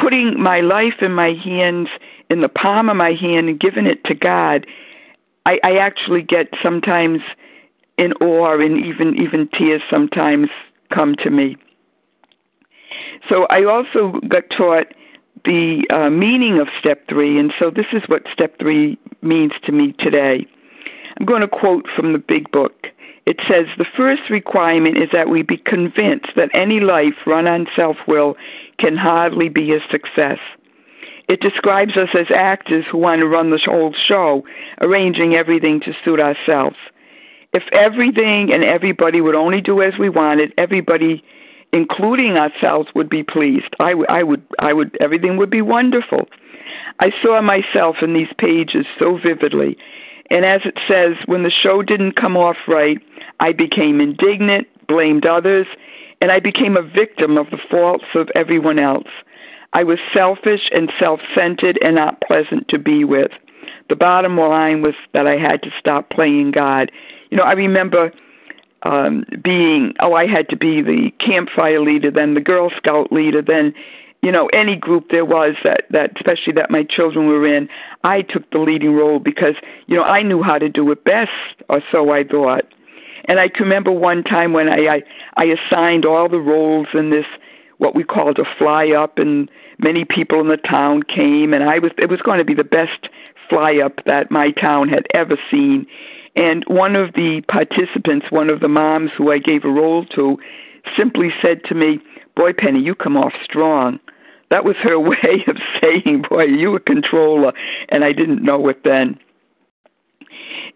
putting my life in my hands, in the palm of my hand, and giving it to God, I, I actually get sometimes in awe and even even tears sometimes come to me. So I also got taught the uh, meaning of step three, and so this is what step three means to me today. I'm going to quote from the big book. It says the first requirement is that we be convinced that any life run on self will can hardly be a success. It describes us as actors who want to run the whole show, arranging everything to suit ourselves. If everything and everybody would only do as we wanted, everybody, including ourselves, would be pleased. I, w- I would, I would, everything would be wonderful. I saw myself in these pages so vividly, and as it says, when the show didn't come off right, I became indignant, blamed others, and I became a victim of the faults of everyone else. I was selfish and self centered and not pleasant to be with. The bottom line was that I had to stop playing God. You know, I remember um being oh I had to be the campfire leader, then the Girl Scout leader, then you know any group there was that that especially that my children were in i took the leading role because you know i knew how to do it best or so i thought and i can remember one time when i i, I assigned all the roles in this what we called a fly up and many people in the town came and i was it was going to be the best fly up that my town had ever seen. And one of the participants one of the moms who i gave a role to simply said to me boy penny you come off strong. That was her <laughs> way of saying, Boy, you a controller, and I didn't know it then.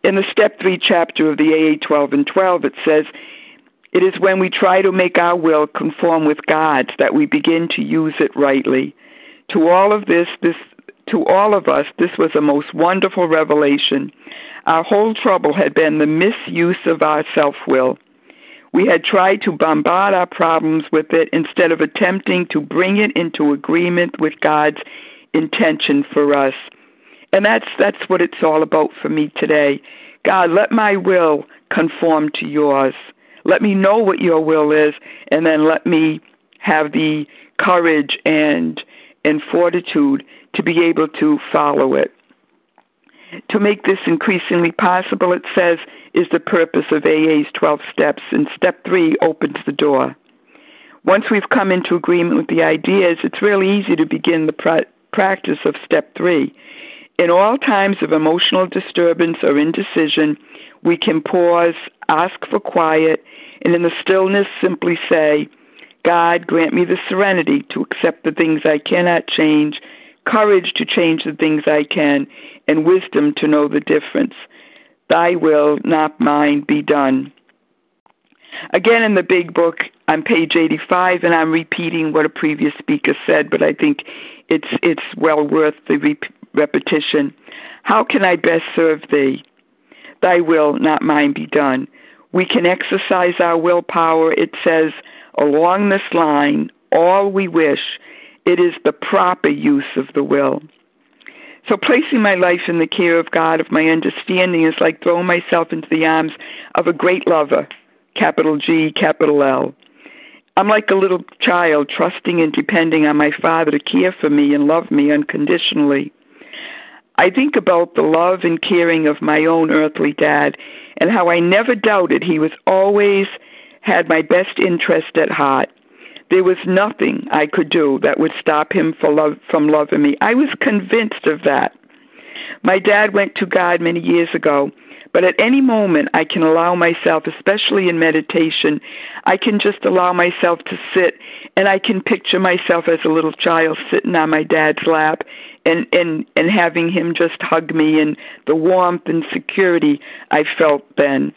In the step three chapter of the AA 12 and 12, it says, It is when we try to make our will conform with God's that we begin to use it rightly. To all of this, this to all of us, this was a most wonderful revelation. Our whole trouble had been the misuse of our self will. We had tried to bombard our problems with it instead of attempting to bring it into agreement with God's intention for us. And that's that's what it's all about for me today. God, let my will conform to yours. Let me know what your will is and then let me have the courage and and fortitude to be able to follow it. To make this increasingly possible, it says, is the purpose of AA's 12 steps, and step three opens the door. Once we've come into agreement with the ideas, it's really easy to begin the pra- practice of step three. In all times of emotional disturbance or indecision, we can pause, ask for quiet, and in the stillness simply say, God, grant me the serenity to accept the things I cannot change, courage to change the things I can, and wisdom to know the difference. Thy will, not mine, be done. Again, in the big book on page 85, and I'm repeating what a previous speaker said, but I think it's it's well worth the rep- repetition. How can I best serve thee? Thy will, not mine, be done. We can exercise our willpower, it says, along this line, all we wish. It is the proper use of the will. So placing my life in the care of God, of my understanding, is like throwing myself into the arms of a great lover, capital G, capital L. I'm like a little child trusting and depending on my father to care for me and love me unconditionally. I think about the love and caring of my own earthly dad and how I never doubted he was always had my best interest at heart. There was nothing I could do that would stop him love, from loving me. I was convinced of that. My dad went to God many years ago, but at any moment I can allow myself, especially in meditation, I can just allow myself to sit and I can picture myself as a little child sitting on my dad's lap and and and having him just hug me and the warmth and security I felt then.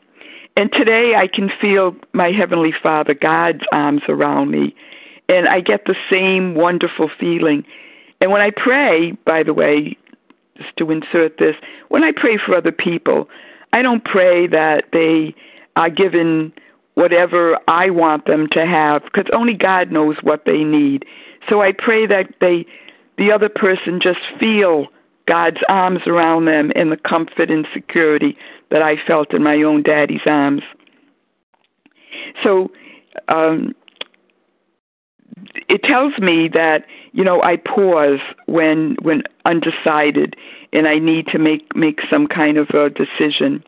And today I can feel my Heavenly Father, God's arms around me, and I get the same wonderful feeling. And when I pray, by the way, just to insert this, when I pray for other people, I don't pray that they are given whatever I want them to have, because only God knows what they need. So I pray that they, the other person, just feel God's arms around them and the comfort and security that I felt in my own daddy's arms. So um, it tells me that you know I pause when when undecided and I need to make make some kind of a decision,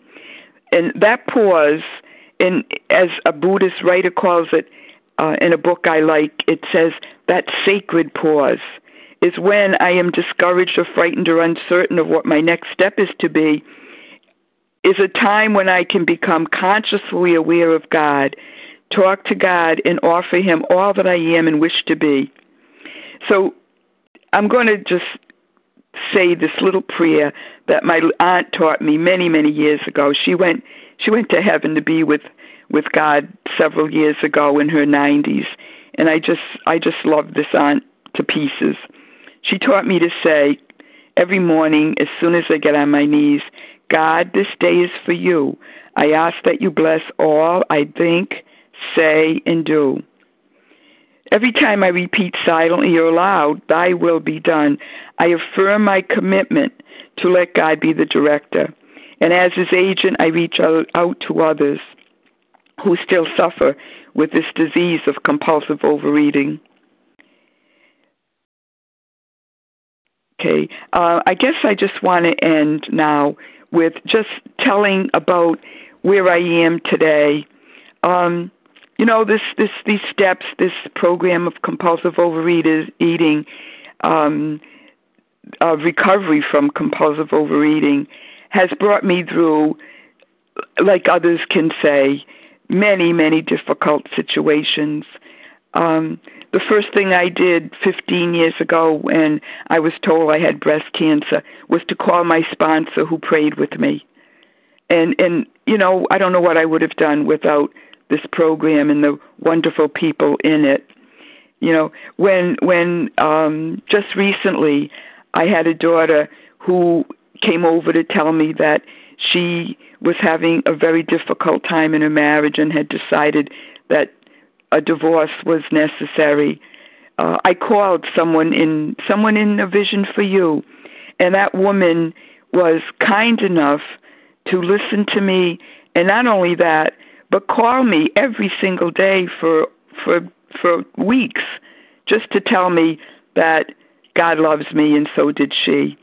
and that pause, and as a Buddhist writer calls it uh, in a book I like, it says that sacred pause is when I am discouraged or frightened or uncertain of what my next step is to be, is a time when I can become consciously aware of God, talk to God, and offer Him all that I am and wish to be. So I'm going to just say this little prayer that my aunt taught me many, many years ago. She went she went to heaven to be with with God several years ago in her 90s, and I just I just love this aunt to pieces. She taught me to say every morning, as soon as I get on my knees, God, this day is for you. I ask that you bless all I think, say, and do. Every time I repeat silently or aloud, Thy will be done, I affirm my commitment to let God be the director. And as His agent, I reach out, to others who still suffer with this disease of compulsive overeating. Okay. Uh, I guess I just want to end now with just telling about where I am today. Um, you know, this, this, these steps, this program of compulsive overeating, um, uh, recovery from compulsive overeating, has brought me through, like others can say, many, many difficult situations. Um, the first thing I did 15 years ago when I was told I had breast cancer was to call my sponsor who prayed with me. And and you know, I don't know what I would have done without this program and the wonderful people in it. You know, when when um just recently I had a daughter who came over to tell me that she was having a very difficult time in her marriage and had decided that a divorce was necessary. Uh, I called someone in someone in a vision for you, and that woman was kind enough to listen to me, and not only that, but call me every single day for for for weeks, just to tell me that God loves me, and so did she.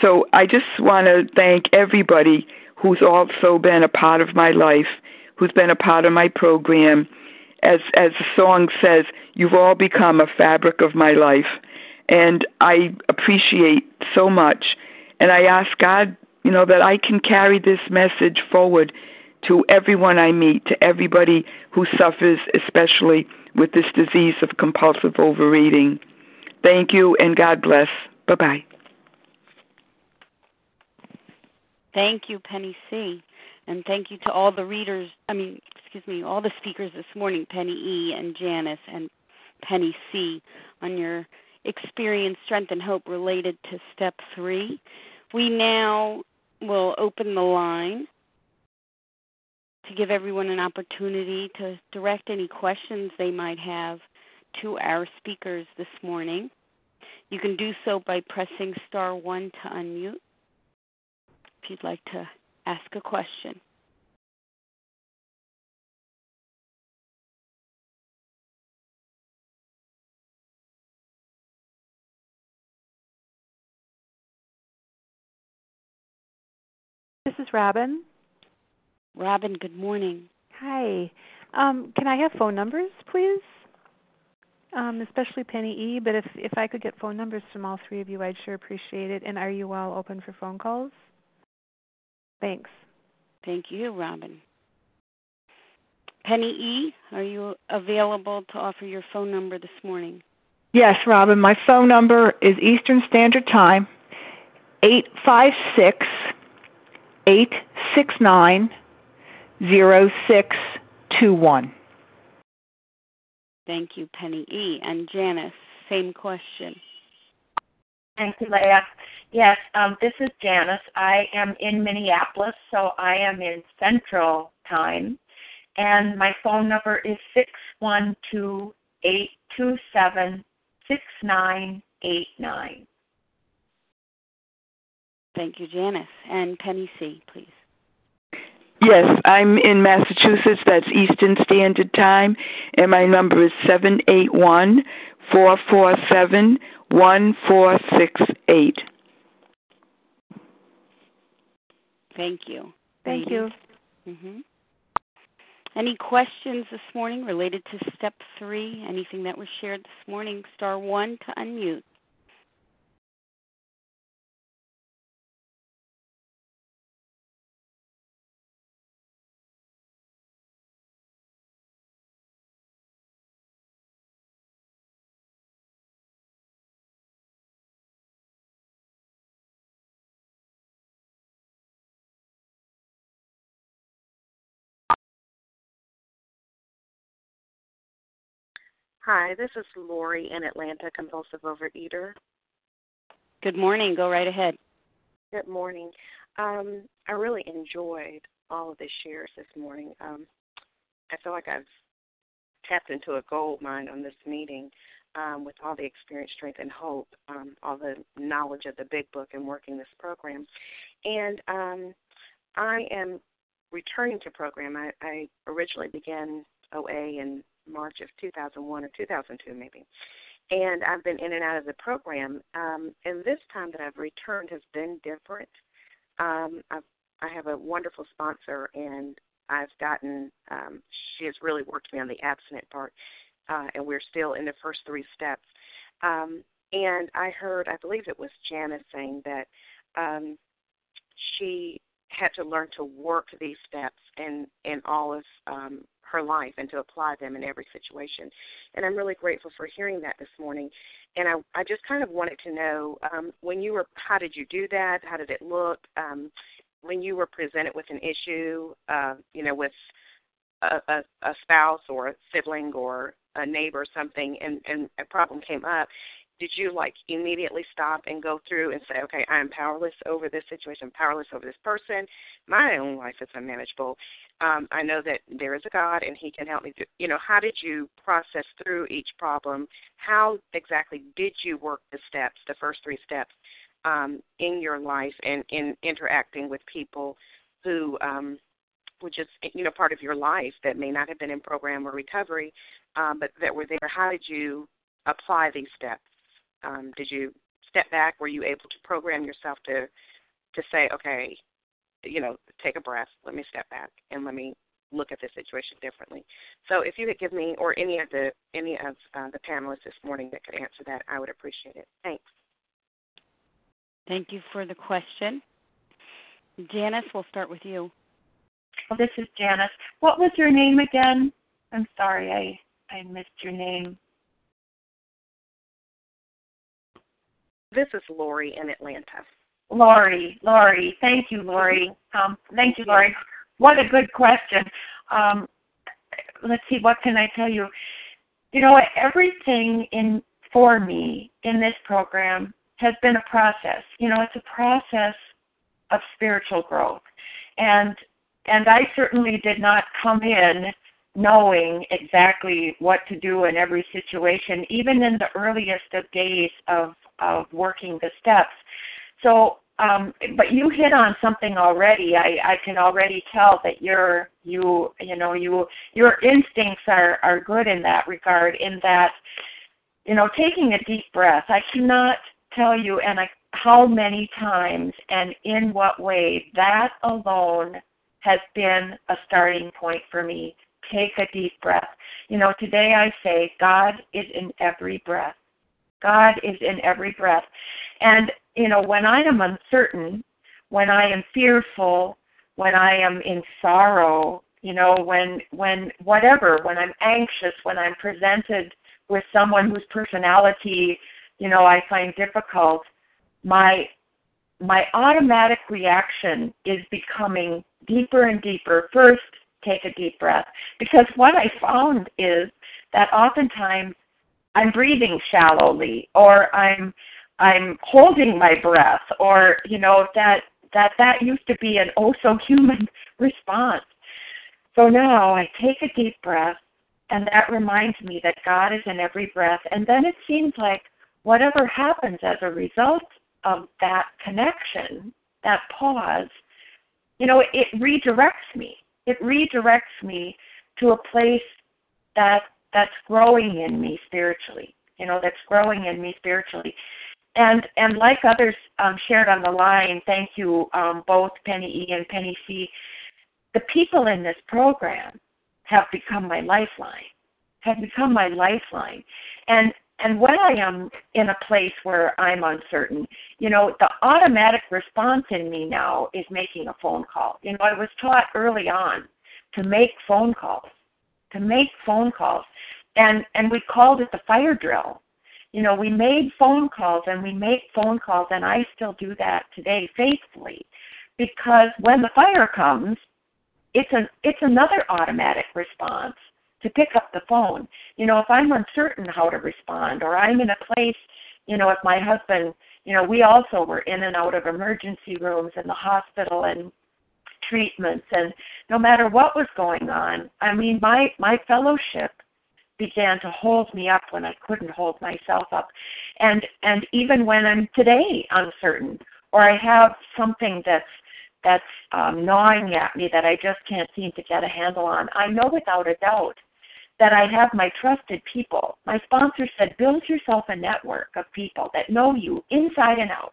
So I just want to thank everybody who's also been a part of my life, who's been a part of my program. As as the song says, you've all become a fabric of my life, and I appreciate so much. And I ask God, you know, that I can carry this message forward to everyone I meet, to everybody who suffers, especially with this disease of compulsive overeating. Thank you, and God bless. Bye bye. Thank you, Penny C. And thank you to all the readers, I mean, excuse me, all the speakers this morning, Penny E. and Janice and Penny C., on your experience, strength, and hope related to step three. We now will open the line to give everyone an opportunity to direct any questions they might have to our speakers this morning. You can do so by pressing star one to unmute if you'd like to ask a question. This is Robin. Robin, good morning. Hi. Um, can I have phone numbers, please? Um, especially Penny E. But if if I could get phone numbers from all three of you, I'd sure appreciate it. And are you all open for phone calls? Thanks. Thank you, Robin. Penny E., are you available to offer your phone number this morning? Yes, Robin. My phone number is Eastern Standard Time, eight five six eight six nine zero six two one. Thank you, Penny E. And Janice, same question. Thank you, Leah. Yes, um, this is Janice. I am in Minneapolis, so I am in Central Time, and my phone number is six one two eight two seven six nine eight nine. Thank you, Janice. And Penny C., please. Yes, I'm in Massachusetts. That's Eastern Standard Time, and my number is seven eight one four four seven one four six eight. Thank you. Thank you. hmm Any questions this morning related to step three? Anything that was shared this morning? Star one to unmute. Hi, this is Lori in Atlanta, compulsive overeater. Good morning. Go right ahead. Good morning. Um, I really enjoyed all of the shares this morning. Um, I feel like I've tapped into a gold mine on this meeting um, with all the experience, strength, and hope, um, all the knowledge of the Big Book and working this program. And um, I am returning to program. I, I originally began OA in March of 2001 or 2002 maybe. and I've been in and out of the program. Um, and this time that I've returned has been different. Um, I've, I have a wonderful sponsor, and I've gotten. Um, she has really worked me on the abstinent part, uh, and we're still in the first three steps. Um, and I heard, I believe it was Janice saying that um, she had to learn to work these steps in in all of um, her life and to apply them in every situation. And I'm really grateful for hearing that this morning. And I, I just kind of wanted to know um, when you were, how did you do that? How did it look? Um, when you were presented with an issue, uh, you know, with a, a, a spouse or a sibling or a neighbor or something, and, and a problem came up, did you like immediately stop and go through and say, okay, I'm powerless over this situation, I'm powerless over this person, my own life is unmanageable. Um, I know that there is a God and He can help me. Do, you know, how did you process through each problem? How exactly did you work the steps, the first three steps, um, in your life and in interacting with people who um, were just you know part of your life that may not have been in program or recovery, um, but that were there? How did you apply these steps? Um, did you step back? Were you able to program yourself to to say, okay, you know, take a breath, let me step back, and let me look at the situation differently. So, if you could give me, or any of the any of uh, the panelists this morning that could answer that, I would appreciate it. Thanks. Thank you for the question. Janice, we'll start with you. Well, this is Janice. What was your name again? I'm sorry, I I missed your name. This is Lori in Atlanta. Lori, Lori, thank you, Lori. Um, thank you, Lori. What a good question. Um, let's see, what can I tell you? You know, everything in for me in this program has been a process. You know, it's a process of spiritual growth, and and I certainly did not come in knowing exactly what to do in every situation, even in the earliest of days of of working the steps. So, um, but you hit on something already. I, I can already tell that your you you know you your instincts are are good in that regard. In that, you know, taking a deep breath. I cannot tell you and I, how many times and in what way that alone has been a starting point for me. Take a deep breath. You know, today I say God is in every breath. God is in every breath. And, you know, when I am uncertain, when I am fearful, when I am in sorrow, you know, when when whatever, when I'm anxious, when I'm presented with someone whose personality, you know, I find difficult, my my automatic reaction is becoming deeper and deeper. First, take a deep breath. Because what I found is that oftentimes I'm breathing shallowly or I'm I'm holding my breath or you know that that that used to be an oh so human <laughs> response. So now I take a deep breath and that reminds me that God is in every breath and then it seems like whatever happens as a result of that connection, that pause, you know, it redirects me. It redirects me to a place that that's growing in me spiritually. You know, that's growing in me spiritually. And and like others um, shared on the line, thank you um, both Penny E and Penny C. The people in this program have become my lifeline. Have become my lifeline. And and when I am in a place where I'm uncertain, you know, the automatic response in me now is making a phone call. You know, I was taught early on to make phone calls, to make phone calls and and we called it the fire drill you know we made phone calls and we make phone calls and i still do that today faithfully because when the fire comes it's an it's another automatic response to pick up the phone. You know if i'm uncertain how to respond or i'm in a place you know if my husband you know we also were in and out of emergency rooms in the hospital and treatments and no matter what was going on i mean my my fellowship began to hold me up when I couldn't hold myself up. And and even when I'm today uncertain or I have something that's that's um, gnawing at me that I just can't seem to get a handle on, I know without a doubt that I have my trusted people. My sponsor said, build yourself a network of people that know you inside and out,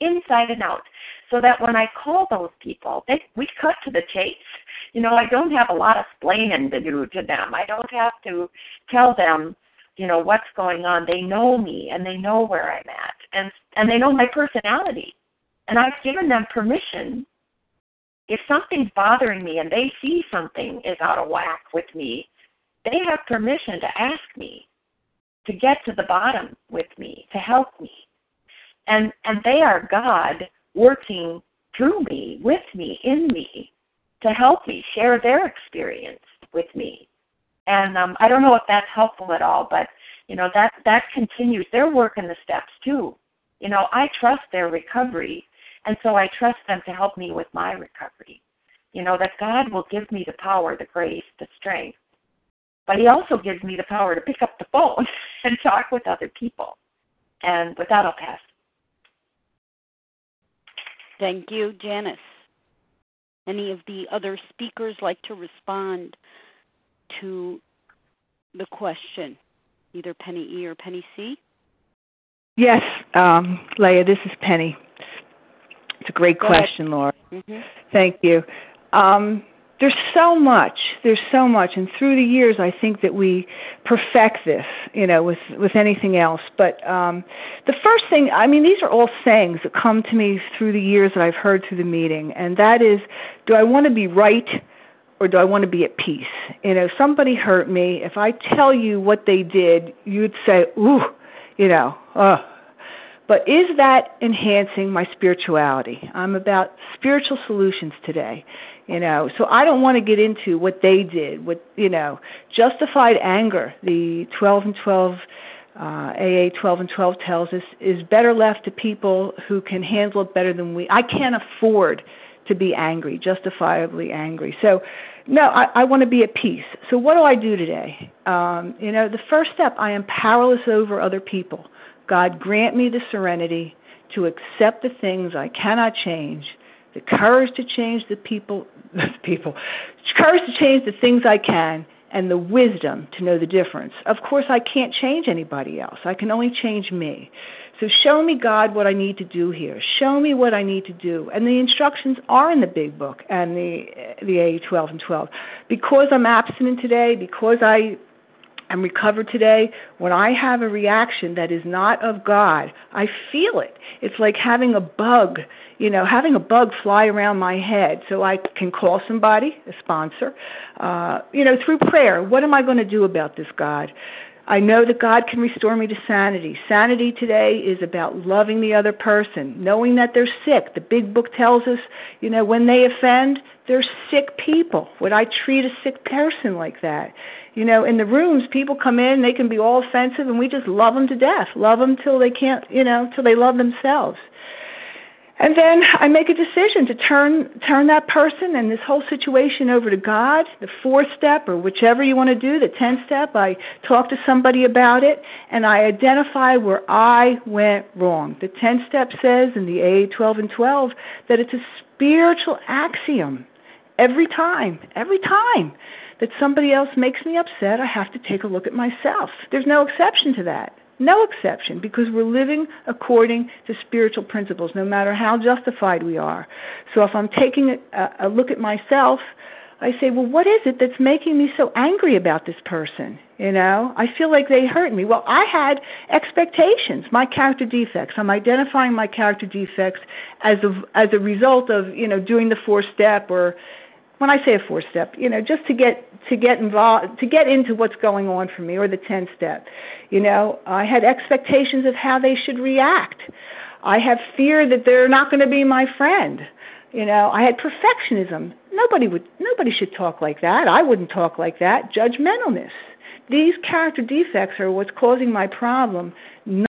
inside and out, so that when I call those people, they, we cut to the chase. You know, I don't have a lot of explaining to do to them. I don't have to tell them, you know, what's going on. They know me and they know where I'm at, and and they know my personality, and I've given them permission if something's bothering me and they see something is out of whack with me, they have permission to ask me to get to the bottom with me, to help me. And and they are God working through me, with me, in me, to help me share their experience with me. And um, I don't know if that's helpful at all, but you know that that continues. They're working the steps too. You know, I trust their recovery and so I trust them to help me with my recovery. You know, that God will give me the power, the grace, the strength. But He also gives me the power to pick up the phone <laughs> and talk with other people. And with that, I'll pass. Thank you, Janice. Any of the other speakers like to respond to the question, either Penny E or Penny C? Yes, um, Leah, this is Penny. It's a great Go question, ahead. Laura. Mm-hmm. Thank you. Um, there's so much. There's so much, and through the years, I think that we perfect this, you know, with with anything else. But um, the first thing, I mean, these are all sayings that come to me through the years that I've heard through the meeting, and that is, do I want to be right or do I want to be at peace? You know, somebody hurt me. If I tell you what they did, you'd say, ooh, you know, oh, but is that enhancing my spirituality? I'm about spiritual solutions today, you know. So I don't want to get into what they did, what you know, justified anger. The 12 and 12 uh, AA 12 and 12 tells us is better left to people who can handle it better than we. I can't afford to be angry, justifiably angry. So, no, I, I want to be at peace. So, what do I do today? Um, you know, the first step, I am powerless over other people. God, grant me the serenity to accept the things I cannot change, the courage to change the people, <laughs> the people, courage to change the things I can, and the wisdom to know the difference. Of course, I can't change anybody else. I can only change me. So show me, God, what I need to do here. Show me what I need to do. And the instructions are in the big book and the the A 12 and 12. Because I'm abstinent today, because I I'm recovered today. When I have a reaction that is not of God, I feel it. It's like having a bug, you know, having a bug fly around my head. So I can call somebody, a sponsor, uh, you know, through prayer. What am I going to do about this, God? I know that God can restore me to sanity. Sanity today is about loving the other person, knowing that they're sick. The big book tells us, you know, when they offend, they're sick people. Would I treat a sick person like that? You know, in the rooms, people come in, they can be all offensive, and we just love them to death. Love them till they can't, you know, till they love themselves. And then I make a decision to turn turn that person and this whole situation over to God. The fourth step, or whichever you want to do, the tenth step, I talk to somebody about it and I identify where I went wrong. The tenth step says in the A twelve and twelve that it's a spiritual axiom. Every time, every time that somebody else makes me upset, I have to take a look at myself. There's no exception to that. No exception, because we're living according to spiritual principles, no matter how justified we are. So if I'm taking a, a look at myself, I say, well, what is it that's making me so angry about this person? You know, I feel like they hurt me. Well, I had expectations, my character defects. I'm identifying my character defects as a as a result of you know doing the four step or when I say a four step, you know, just to get to get involved to get into what's going on for me or the 10 step. You know, I had expectations of how they should react. I have fear that they're not going to be my friend. You know, I had perfectionism. Nobody would nobody should talk like that. I wouldn't talk like that. Judgmentalness. These character defects are what's causing my problem, not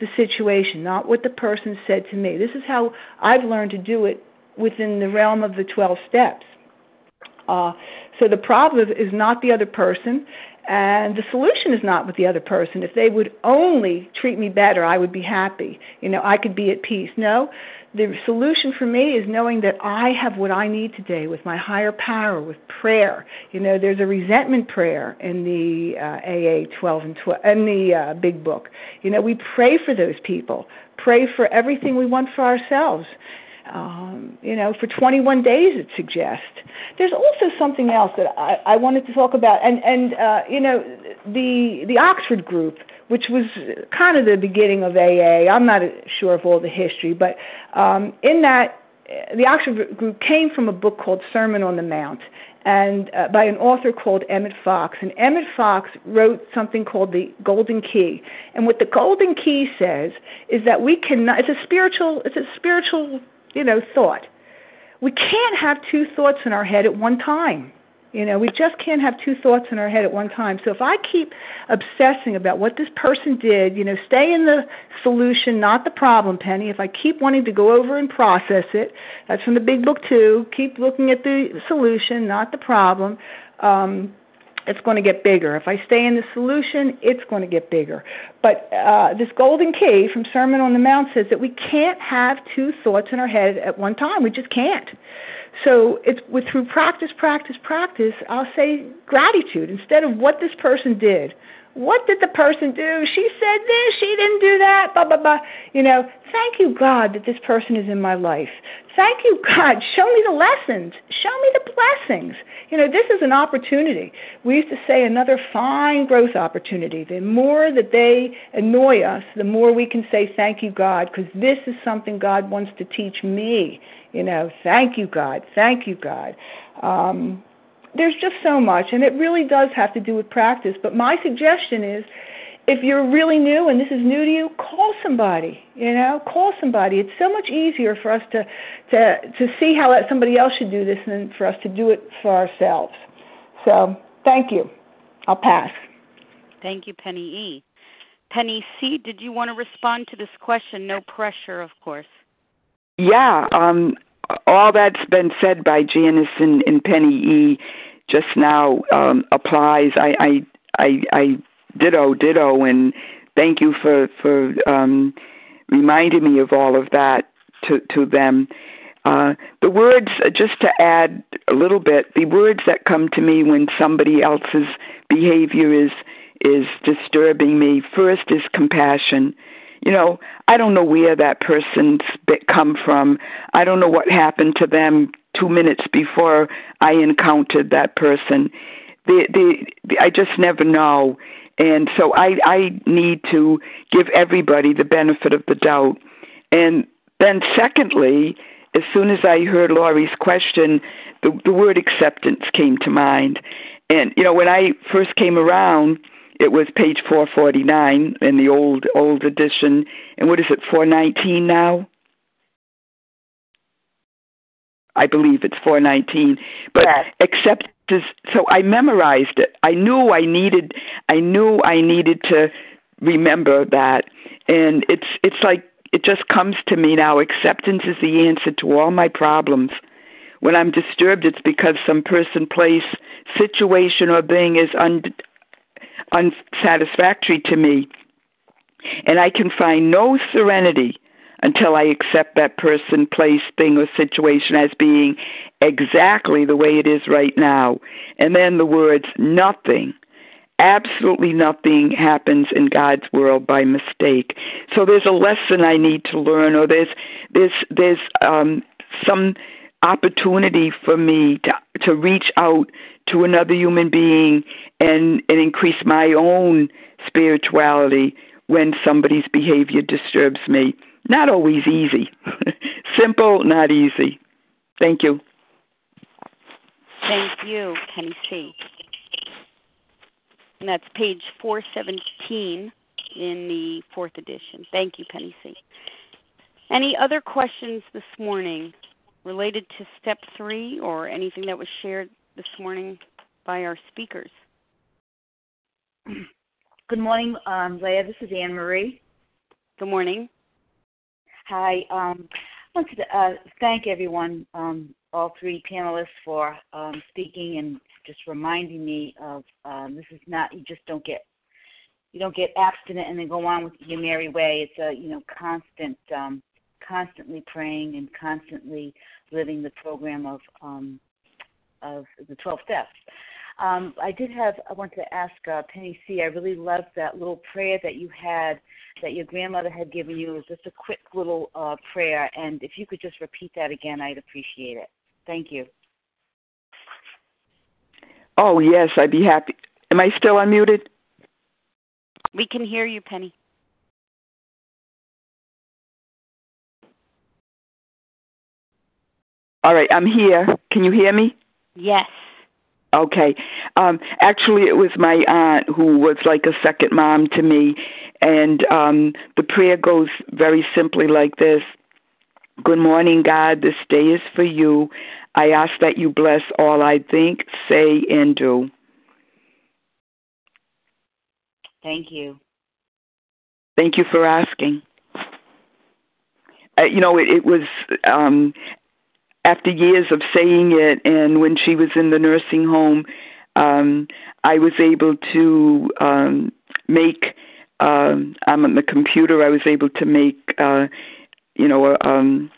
the situation, not what the person said to me. This is how I've learned to do it within the realm of the 12 steps. Uh, so the problem is not the other person, And the solution is not with the other person. If they would only treat me better, I would be happy. You know, I could be at peace. No, the solution for me is knowing that I have what I need today with my higher power, with prayer. You know, there's a resentment prayer in the uh, AA 12 and 12 in the uh, Big Book. You know, we pray for those people, pray for everything we want for ourselves. Um, you know, for 21 days it suggests. There's also something else that I, I wanted to talk about, and and uh, you know, the the Oxford group which was kind of the beginning of AA. I'm not sure of all the history, but um, in that, the Oxford group came from a book called Sermon on the Mount, and uh, by an author called Emmett Fox. And Emmett Fox wrote something called the Golden Key. And what the Golden Key says is that we cannot. It's a spiritual. It's a spiritual, you know, thought. We can't have two thoughts in our head at one time. You know, we just can't have two thoughts in our head at one time. So if I keep obsessing about what this person did, you know, stay in the solution, not the problem, Penny. If I keep wanting to go over and process it, that's from the big book too. Keep looking at the solution, not the problem. Um, it's going to get bigger. If I stay in the solution, it's going to get bigger. But uh, this golden key from Sermon on the Mount says that we can't have two thoughts in our head at one time. We just can't. So it's with through practice, practice, practice. I'll say gratitude instead of what this person did. What did the person do? She said this, she didn't do that, blah blah blah. You know, thank you God that this person is in my life. Thank you God. Show me the lessons. Show me the blessings. You know, this is an opportunity. We used to say another fine growth opportunity. The more that they annoy us, the more we can say thank you God because this is something God wants to teach me you know, thank you, God. Thank you, God. Um, there's just so much, and it really does have to do with practice. But my suggestion is if you're really new and this is new to you, call somebody. You know, call somebody. It's so much easier for us to to to see how that somebody else should do this than for us to do it for ourselves. So, thank you. I'll pass. Thank you, Penny E. Penny C, did you want to respond to this question? No pressure, of course yeah, um, all that's been said by Janice and, and Penny E. just now um, applies. I, I, I, I ditto, ditto, and thank you for for um, reminding me of all of that to to them. Uh, the words, just to add a little bit, the words that come to me when somebody else's behavior is is disturbing me. First is compassion you know, I don't know where that person's come from. I don't know what happened to them two minutes before I encountered that person. The, the, the, I just never know. And so I, I need to give everybody the benefit of the doubt. And then, secondly, as soon as I heard Lori's question, the, the word acceptance came to mind. And, you know, when I first came around, it was page 449 in the old old edition. And what is it, 419 now? I believe it's 419. But yes. Except so I memorized it. I knew I needed I knew I needed to remember that. And it's it's like it just comes to me now. Acceptance is the answer to all my problems. When I'm disturbed, it's because some person, place, situation, or thing is un- unsatisfactory to me. And I can find no serenity until I accept that person, place, thing, or situation as being exactly the way it is right now. And then the words, nothing, absolutely nothing happens in God's world by mistake. So there's a lesson I need to learn, or there's there's there's um, some opportunity for me to to reach out to another human being and, and increase my own spirituality when somebody's behavior disturbs me. Not always easy. <laughs> Simple, not easy. Thank you. Thank you, Penny C. And that's page 417 in the fourth edition. Thank you, Penny C. Any other questions this morning related to step three or anything that was shared this morning by our speakers. Good morning, um, Leah. This is Anne Marie. Good morning. Hi. Um, I wanted to uh, thank everyone um, all three panelists for um, speaking and just reminding me of um, this is not you just don't get you don't get abstinent and then go on with your merry way. It's a you know constant, um, constantly praying and constantly living the program of um, of the twelve steps. Um, I did have I wanted to ask uh, Penny C. I really loved that little prayer that you had that your grandmother had given you. It was just a quick little uh, prayer, and if you could just repeat that again, I'd appreciate it. Thank you. Oh yes, I'd be happy. Am I still unmuted? We can hear you, Penny. All right, I'm here. Can you hear me? Yes. Okay. Um, actually, it was my aunt who was like a second mom to me, and um, the prayer goes very simply like this: Good morning, God. This day is for you. I ask that you bless all I think, say, and do. Thank you. Thank you for asking. Uh, you know, it, it was um, after years of saying it, and when she was in the nursing home, um, I was able to um, make. Um, I'm on the computer. I was able to make, uh, you know, a, um,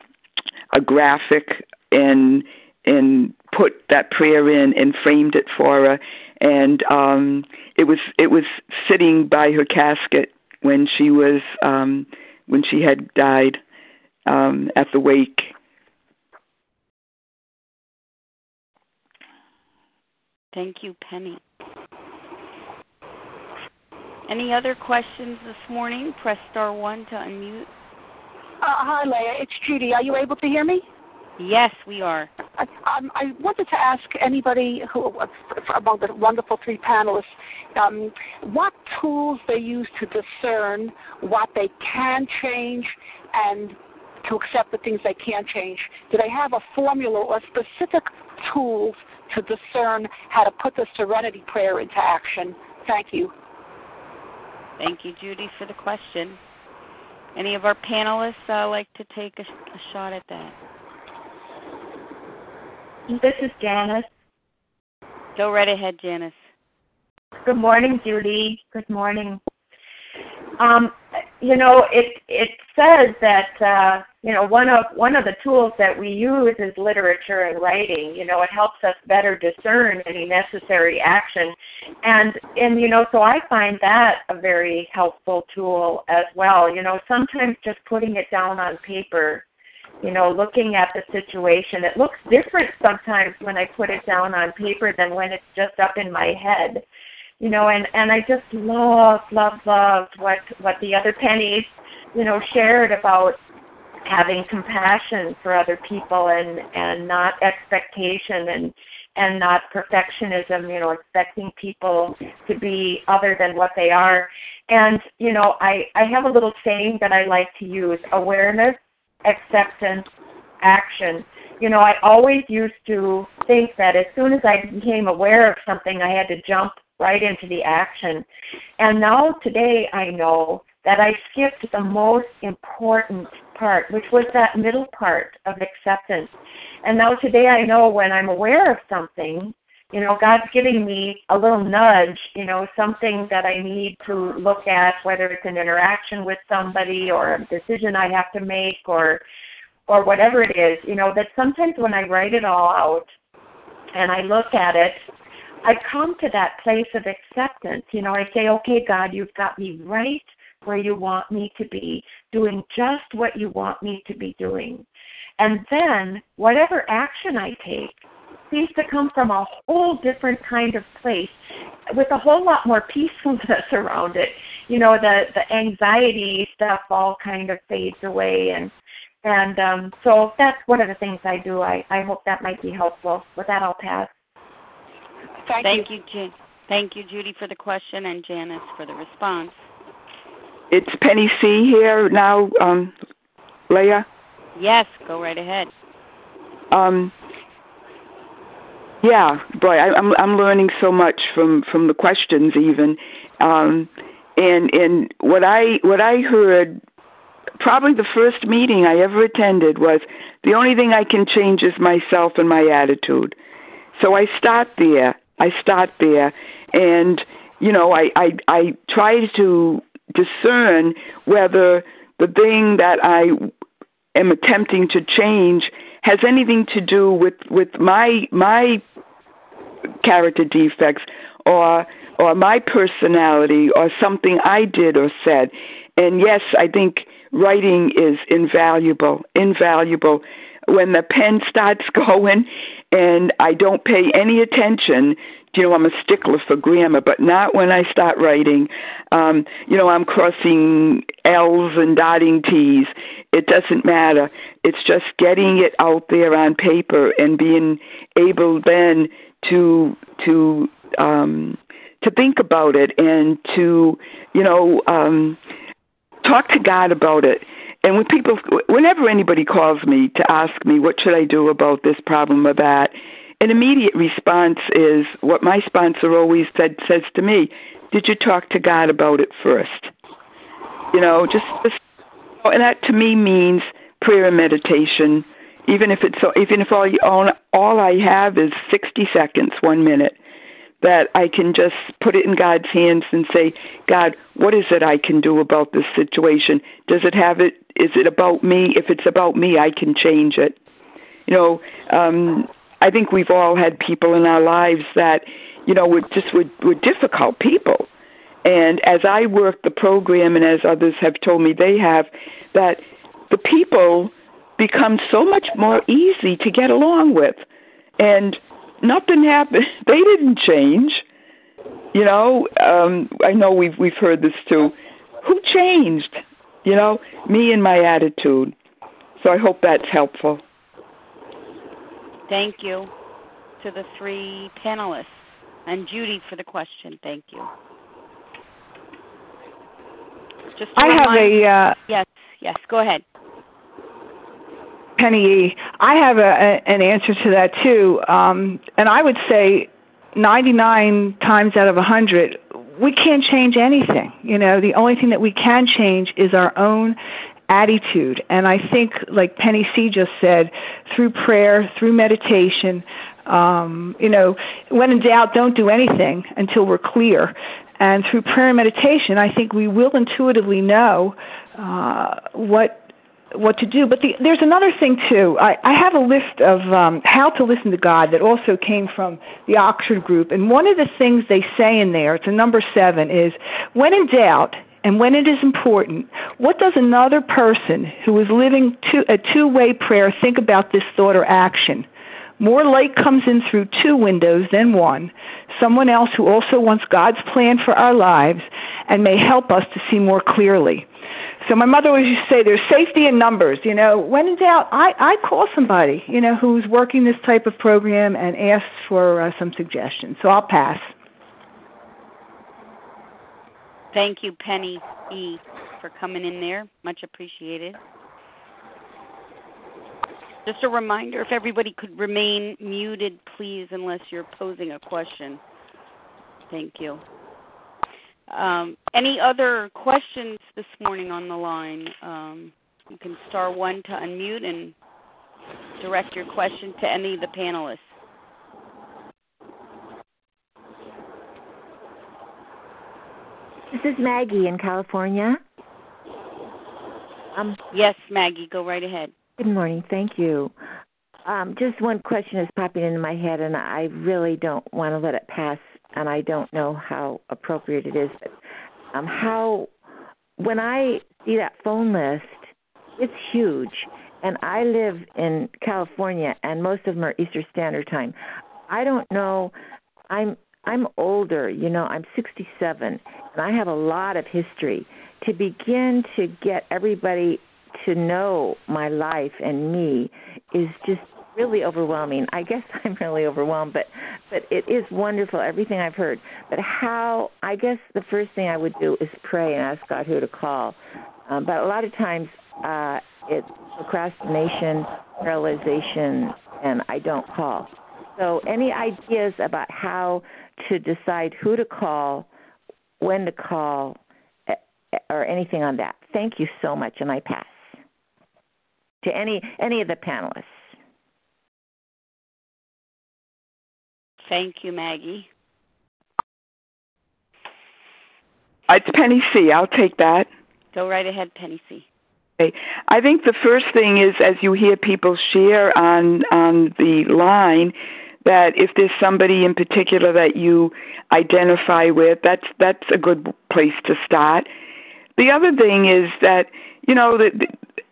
a graphic and and put that prayer in and framed it for her. And um, it was it was sitting by her casket when she was um, when she had died um, at the wake. Thank you, Penny. Any other questions this morning? Press star one to unmute. Uh, hi, Leah. It's Judy. Are you able to hear me? Yes, we are. I, um, I wanted to ask anybody who, among the wonderful three panelists, um, what tools they use to discern what they can change and to accept the things they can't change. Do they have a formula or specific tools to discern how to put the serenity prayer into action? Thank you. Thank you, Judy, for the question. Any of our panelists uh, like to take a, a shot at that? This is Janice. Go right ahead, Janice. Good morning, Judy. Good morning. Um, you know, it it says that uh, you know one of one of the tools that we use is literature and writing. You know, it helps us better discern any necessary action, and and you know, so I find that a very helpful tool as well. You know, sometimes just putting it down on paper you know, looking at the situation. It looks different sometimes when I put it down on paper than when it's just up in my head. You know, and and I just love, love, loved what what the other pennies, you know, shared about having compassion for other people and and not expectation and and not perfectionism you know expecting people to be other than what they are and you know i i have a little saying that i like to use awareness acceptance, action. You know, I always used to think that as soon as I became aware of something, I had to jump right into the action. And now today I know that I skipped the most important part, which was that middle part of acceptance. And now today I know when I'm aware of something, you know, God's giving me a little nudge, you know, something that I need to look at, whether it's an interaction with somebody or a decision I have to make or or whatever it is, you know, that sometimes when I write it all out and I look at it, I come to that place of acceptance. You know, I say, okay, God, you've got me right where you want me to be, doing just what you want me to be doing. And then, whatever action I take, seems to come from a whole different kind of place with a whole lot more <laughs> peacefulness around it. You know, the the anxiety stuff all kind of fades away and and um so that's one of the things I do. I I hope that might be helpful. With that I'll pass. Thank, Thank you. you, Ju- Thank you, Judy, for the question and Janice for the response. It's Penny C here now, um, Leah. Yes, go right ahead. Um, yeah, boy, I, I'm I'm learning so much from from the questions even, um, and and what I what I heard probably the first meeting I ever attended was the only thing I can change is myself and my attitude. So I start there. I start there, and you know, I I, I try to discern whether the thing that I am attempting to change has anything to do with with my my character defects or or my personality or something I did or said. And yes, I think writing is invaluable, invaluable. When the pen <laughs> starts <laughs> going and I don't pay any attention, you know, I'm a stickler for grammar, but not when I start writing. Um, you know, I'm crossing L's and dotting T's. It doesn't matter. It's just getting it out there on paper and being able then to to um to think about it and to you know um talk to God about it. And when people, whenever anybody calls me to ask me what should I do about this problem or that, an immediate response is what my sponsor always said says to me: Did you talk to God about it first? You know, just, just and that to me means prayer and meditation. Even if it's so, even if all all, all I have is sixty seconds, one minute, that I can just put it in God's hands and say, God, what is it I can do about this situation? Does it have it? Is it about me? If it's about me, I can change it. You know, um, I think we've all had people in our lives that, you know, were just were, were difficult people. And as I work the program, and as others have told me they have, that the people become so much more easy to get along with. And nothing happened. <laughs> They didn't change. You know, um, I know we've we've heard this too. Who changed? You know, me and my attitude. So I hope that's helpful. Thank you to the three panelists and Judy for the question. Thank you. Just I have a uh, yes, yes. Go ahead. Penny E. I have a, a, an answer to that too, um, and I would say 99 times out of 100, we can't change anything. You know, the only thing that we can change is our own attitude. And I think, like Penny C just said, through prayer, through meditation, um, you know, when in doubt, don't do anything until we're clear. And through prayer and meditation, I think we will intuitively know uh, what what to do. But the, there's another thing too. I, I have a list of um, how to listen to God that also came from the Oxford Group, and one of the things they say in there, it's a number seven, is when in doubt. And when it is important, what does another person who is living two, a two way prayer think about this thought or action? More light comes in through two windows than one. Someone else who also wants God's plan for our lives and may help us to see more clearly. So my mother always used to say, "There's safety in numbers." You know, when in doubt, I I call somebody you know who's working this type of program and ask for uh, some suggestions. So I'll pass. Thank you, Penny E, for coming in there. Much appreciated. Just a reminder if everybody could remain muted, please, unless you're posing a question. Thank you. Um, any other questions this morning on the line? Um, you can star one to unmute and direct your question to any of the panelists. This is Maggie in California. Um, yes, Maggie, go right ahead. Good morning. Thank you. Um, just one question is popping into my head, and I really don't want to let it pass and I don't know how appropriate it is, but um, how when I see that phone list, it's huge. And I live in California, and most of them are Eastern Standard Time. I don't know. I'm I'm older, you know. I'm 67, and I have a lot of history. To begin to get everybody to know my life and me is just really overwhelming. I guess <laughs> I'm really overwhelmed, but but it is wonderful everything I've heard. But how? I guess the first thing I would do is pray and ask God who to call. Um, but a lot of times uh, it's procrastination, paralyzation, and I don't call. So any ideas about how to decide who to call, when to call, or anything on that? Thank you so much, and I pass. to any any of the panelists. Thank you, Maggie. Uh, it's Penny C. I'll take that. Go right ahead, Penny C. Okay. I think the first thing is as you hear people share on on the line that if there's somebody in particular that you identify with, that's that's a good place to start. The other thing is that you know that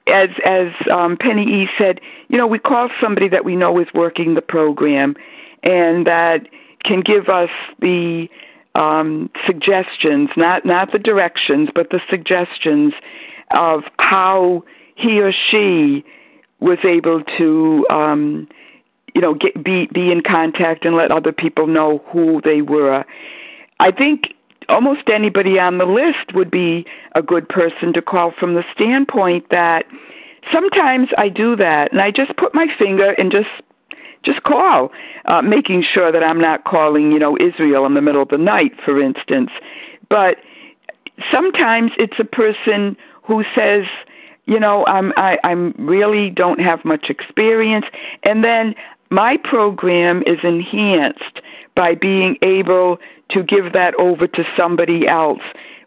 as as um, Penny E said, you know we call somebody that we know is working the program, and that can give us the um, suggestions, not not the directions, but the suggestions of how he or she was able to, um, you know, get be be in contact and let other people know who they were. I think almost anybody on the list would be a good person to call from the standpoint that sometimes I do that and I just put my finger and just just call, uh, making sure that I'm not calling, you know, Israel in the middle of the night, for instance. But sometimes it's a person who says, you know, I'm I, I'm really don't have much experience, and then my program is enhanced by being able to give that over to somebody else.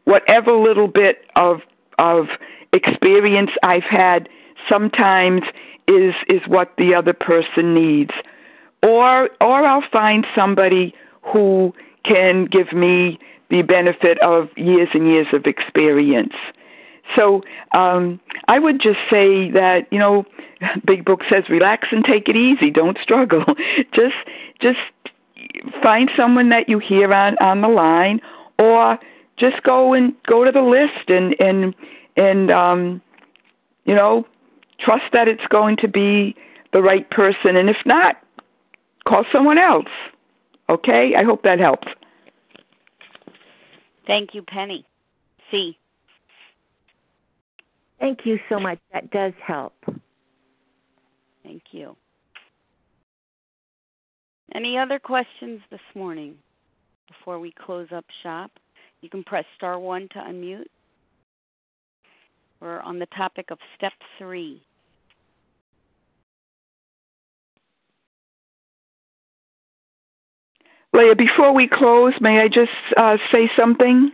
Whatever little bit of of experience I've had sometimes is is what the other person needs or or I'll find somebody who can give me the benefit of years and years of experience. So um, I would just say that you know, Big Book says relax and take it easy. Don't struggle. <laughs> just just find someone that you hear on on the line, or just go and go to the list and and and um, you know trust that it's going to be the right person. And if not, call someone else. Okay? I hope that helps. Thank you, Penny. C. Thank you so much. That does help. Thank you. Any other questions this morning before we close up shop? You can press star one to unmute. We're on the topic of step three. Leah, before we close, may I just uh, say something?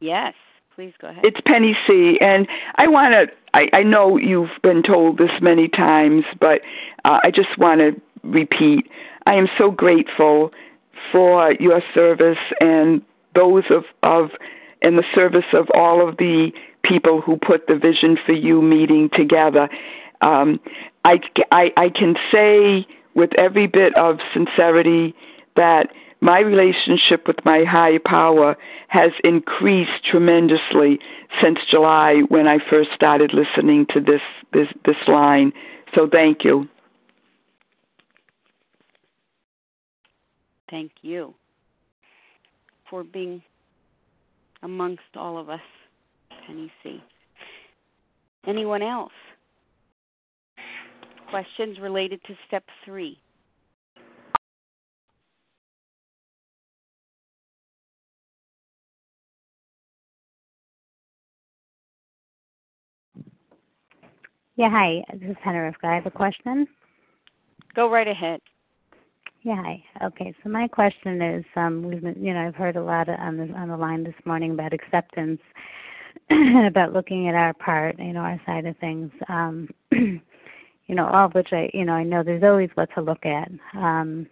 Yes, please go ahead. It's Penny C, and I want to. I, I know you've been told this many times, but uh, I just want to repeat. I am so grateful for your service and those of of in the service of all of the people who put the Vision for You meeting together. Um, I, I I can say with every bit of sincerity that my relationship with my higher power has increased tremendously since July when I first started listening to this this this line. So thank you. Thank you for being amongst all of us, Penny C. Anyone else? Questions related to step three? Yeah, hi. This is Hannah Henrietta. I have a question. Go right ahead. Yeah, hi. Okay, so my question is, um, we've been, you know, I've heard a lot on the on the line this morning about acceptance <clears throat> about looking at our part, you know, our side of things. Um, <clears throat> you know, all of which I, you know, I know there's always what to look at. Um,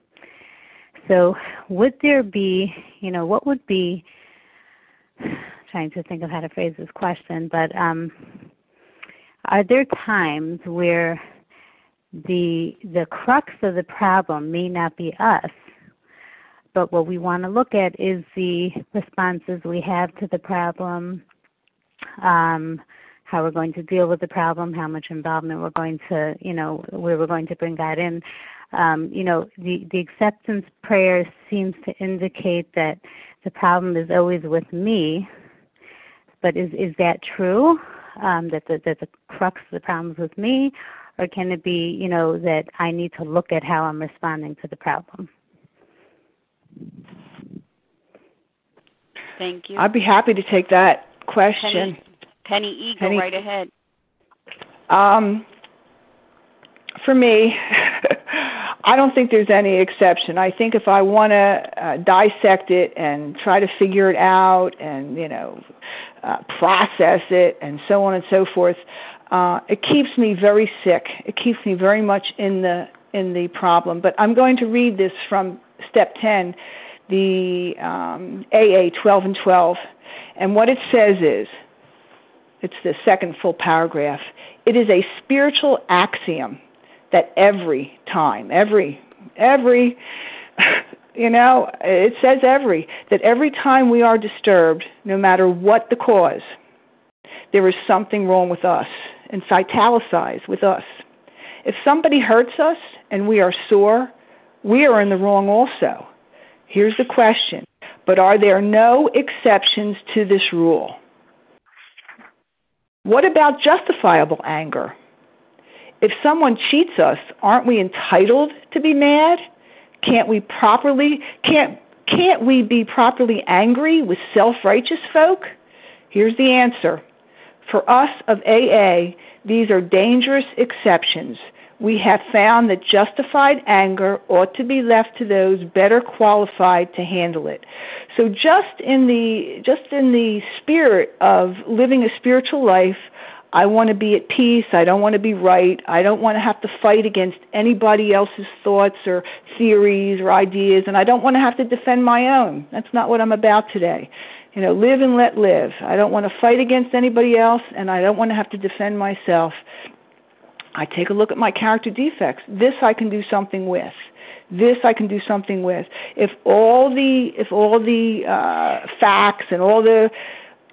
so, would there be, you know, what would be? <sighs> Trying to think of how to phrase this question, but um, are there times where the the crux of the problem may not be us but what we want to look at is the responses we have to the problem um, how we're going to deal with the problem how much involvement we're going to you know where we're going to bring god in. Um, you know the the acceptance prayer seems to indicate that the problem is always with me but is is that true um, that the, that the crux of the problem is with me, or can it be, you know, that I need to look at how I'm responding to the problem? Thank you. I'd be happy to take that question. Penny, Penny E, go Penny, right ahead. Um, for me, <laughs> I don't think there's any exception. I think if I want to uh, dissect it and try to figure it out and, you know, uh, process it and so on and so forth, uh, it keeps me very sick. It keeps me very much in the in the problem. But I'm going to read this from step 10, the um, AA 12 and 12. And what it says is it's the second full paragraph. It is a spiritual axiom that every time, every, every, you know, it says every, that every time we are disturbed, no matter what the cause, there is something wrong with us. And it's italicized with us. If somebody hurts us and we are sore, we are in the wrong also. Here's the question But are there no exceptions to this rule? What about justifiable anger? If someone cheats us, aren't we entitled to be mad? Can't we properly can't can't we be properly angry with self-righteous folk? Here's the answer. For us of AA, these are dangerous exceptions. We have found that justified anger ought to be left to those better qualified to handle it. So just in the just in the spirit of living a spiritual life, I want to be at peace. I don't want to be right. I don't want to have to fight against anybody else's thoughts or theories or ideas, and I don't want to have to defend my own. That's not what I'm about today. You know, live and let live. I don't want to fight against anybody else, and I don't want to have to defend myself. I take a look at my character defects. This I can do something with. This I can do something with. If all the if all the uh, facts and all the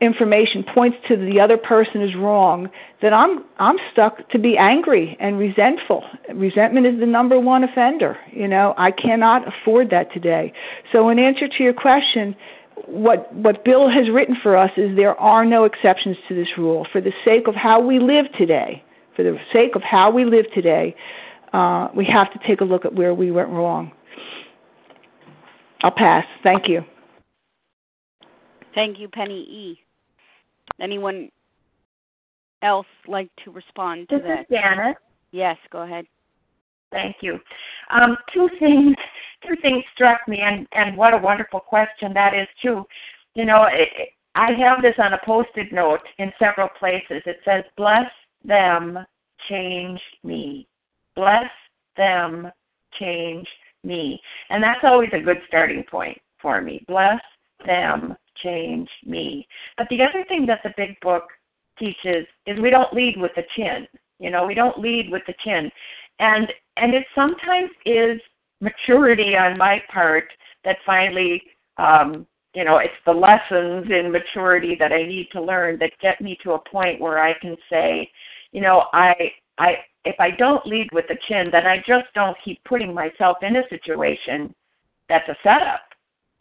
information points to the other person is wrong, then I'm I'm stuck to be angry and resentful. Resentment is the number one offender. You know, I cannot afford that today. So in answer to your question, what what Bill has written for us is there are no exceptions to this rule for the sake of how we live today. For the sake of how we live today, uh, we have to take a look at where we went wrong. I'll pass. Thank you. Thank you, Penny E. Anyone else like to respond to this that? This is Janet. Yes, go ahead. Thank you. Um, two things. Two things struck me, and and what a wonderful question that is too. You know, it, I have this on a post-it note in several places. It says, "Bless them, change me. Bless them, change me," and that's always a good starting point for me. Bless them, change me. But the other thing that the big book teaches is we don't lead with the chin. You know, we don't lead with the chin. And and it sometimes is maturity on my part that finally um you know, it's the lessons in maturity that I need to learn that get me to a point where I can say, you know, I I if I don't lead with the chin, then I just don't keep putting myself in a situation that's a setup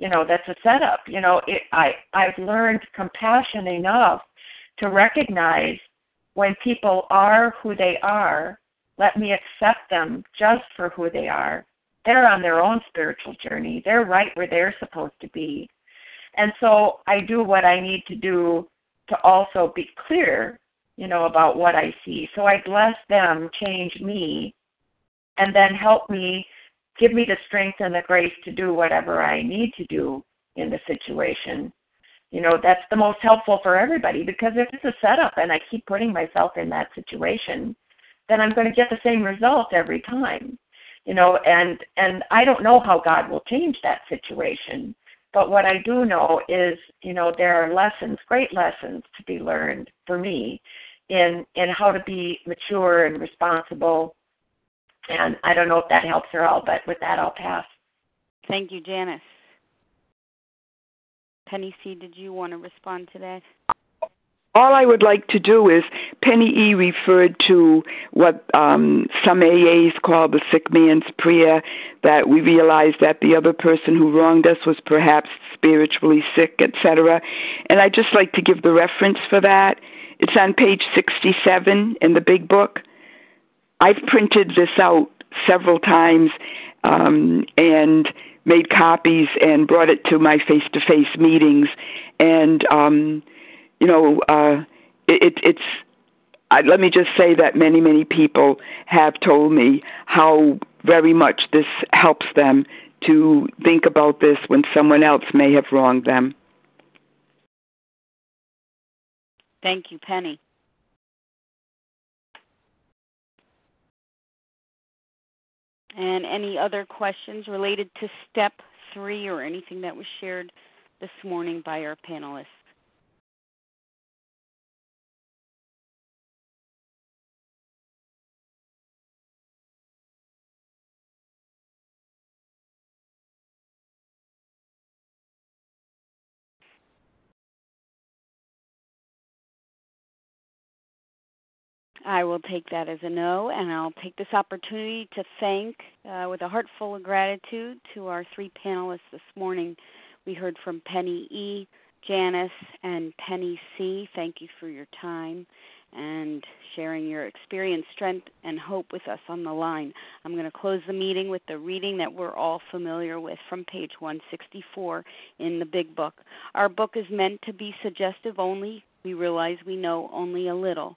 you know that's a setup. You know it, i i've learned compassion enough to recognize when people are who they are let me accept them just for who they are. They're on their own spiritual journey. They're right where they're supposed to be. And so i do what i need to do to also be clear you know about what i see. So i bless them change me and then help me give me the strength and the grace to do whatever I need to do in the situation. You know, that's the most helpful for everybody because if it's a setup and I keep putting myself in that situation, then I'm going to get the same result every time. You know, and and I don't know how God will change that situation, but what I do know is, you know, there are lessons, great lessons to be learned for me in in how to be mature and responsible and I don't know if that helps her all, but with that, I'll pass. Thank you, Janice. Penny C., did you want to respond to that? All I would like to do is Penny E referred to what um, some AAs call the sick man's prayer, that we realize that the other person who wronged us was perhaps spiritually sick, etc. And I'd just like to give the reference for that. It's on page 67 in the big book. I've printed this out several times um, and made copies and brought it to my face to face meetings. And, um, you know, uh, it, it's, I, let me just say that many, many people have told me how very much this helps them to think about this when someone else may have wronged them. Thank you, Penny. And any other questions related to step three or anything that was shared this morning by our panelists? I will take that as a no, and I'll take this opportunity to thank, uh, with a heart full of gratitude, to our three panelists this morning. We heard from Penny E., Janice, and Penny C. Thank you for your time and sharing your experience, strength, and hope with us on the line. I'm going to close the meeting with the reading that we're all familiar with from page 164 in the Big Book. Our book is meant to be suggestive only. We realize we know only a little.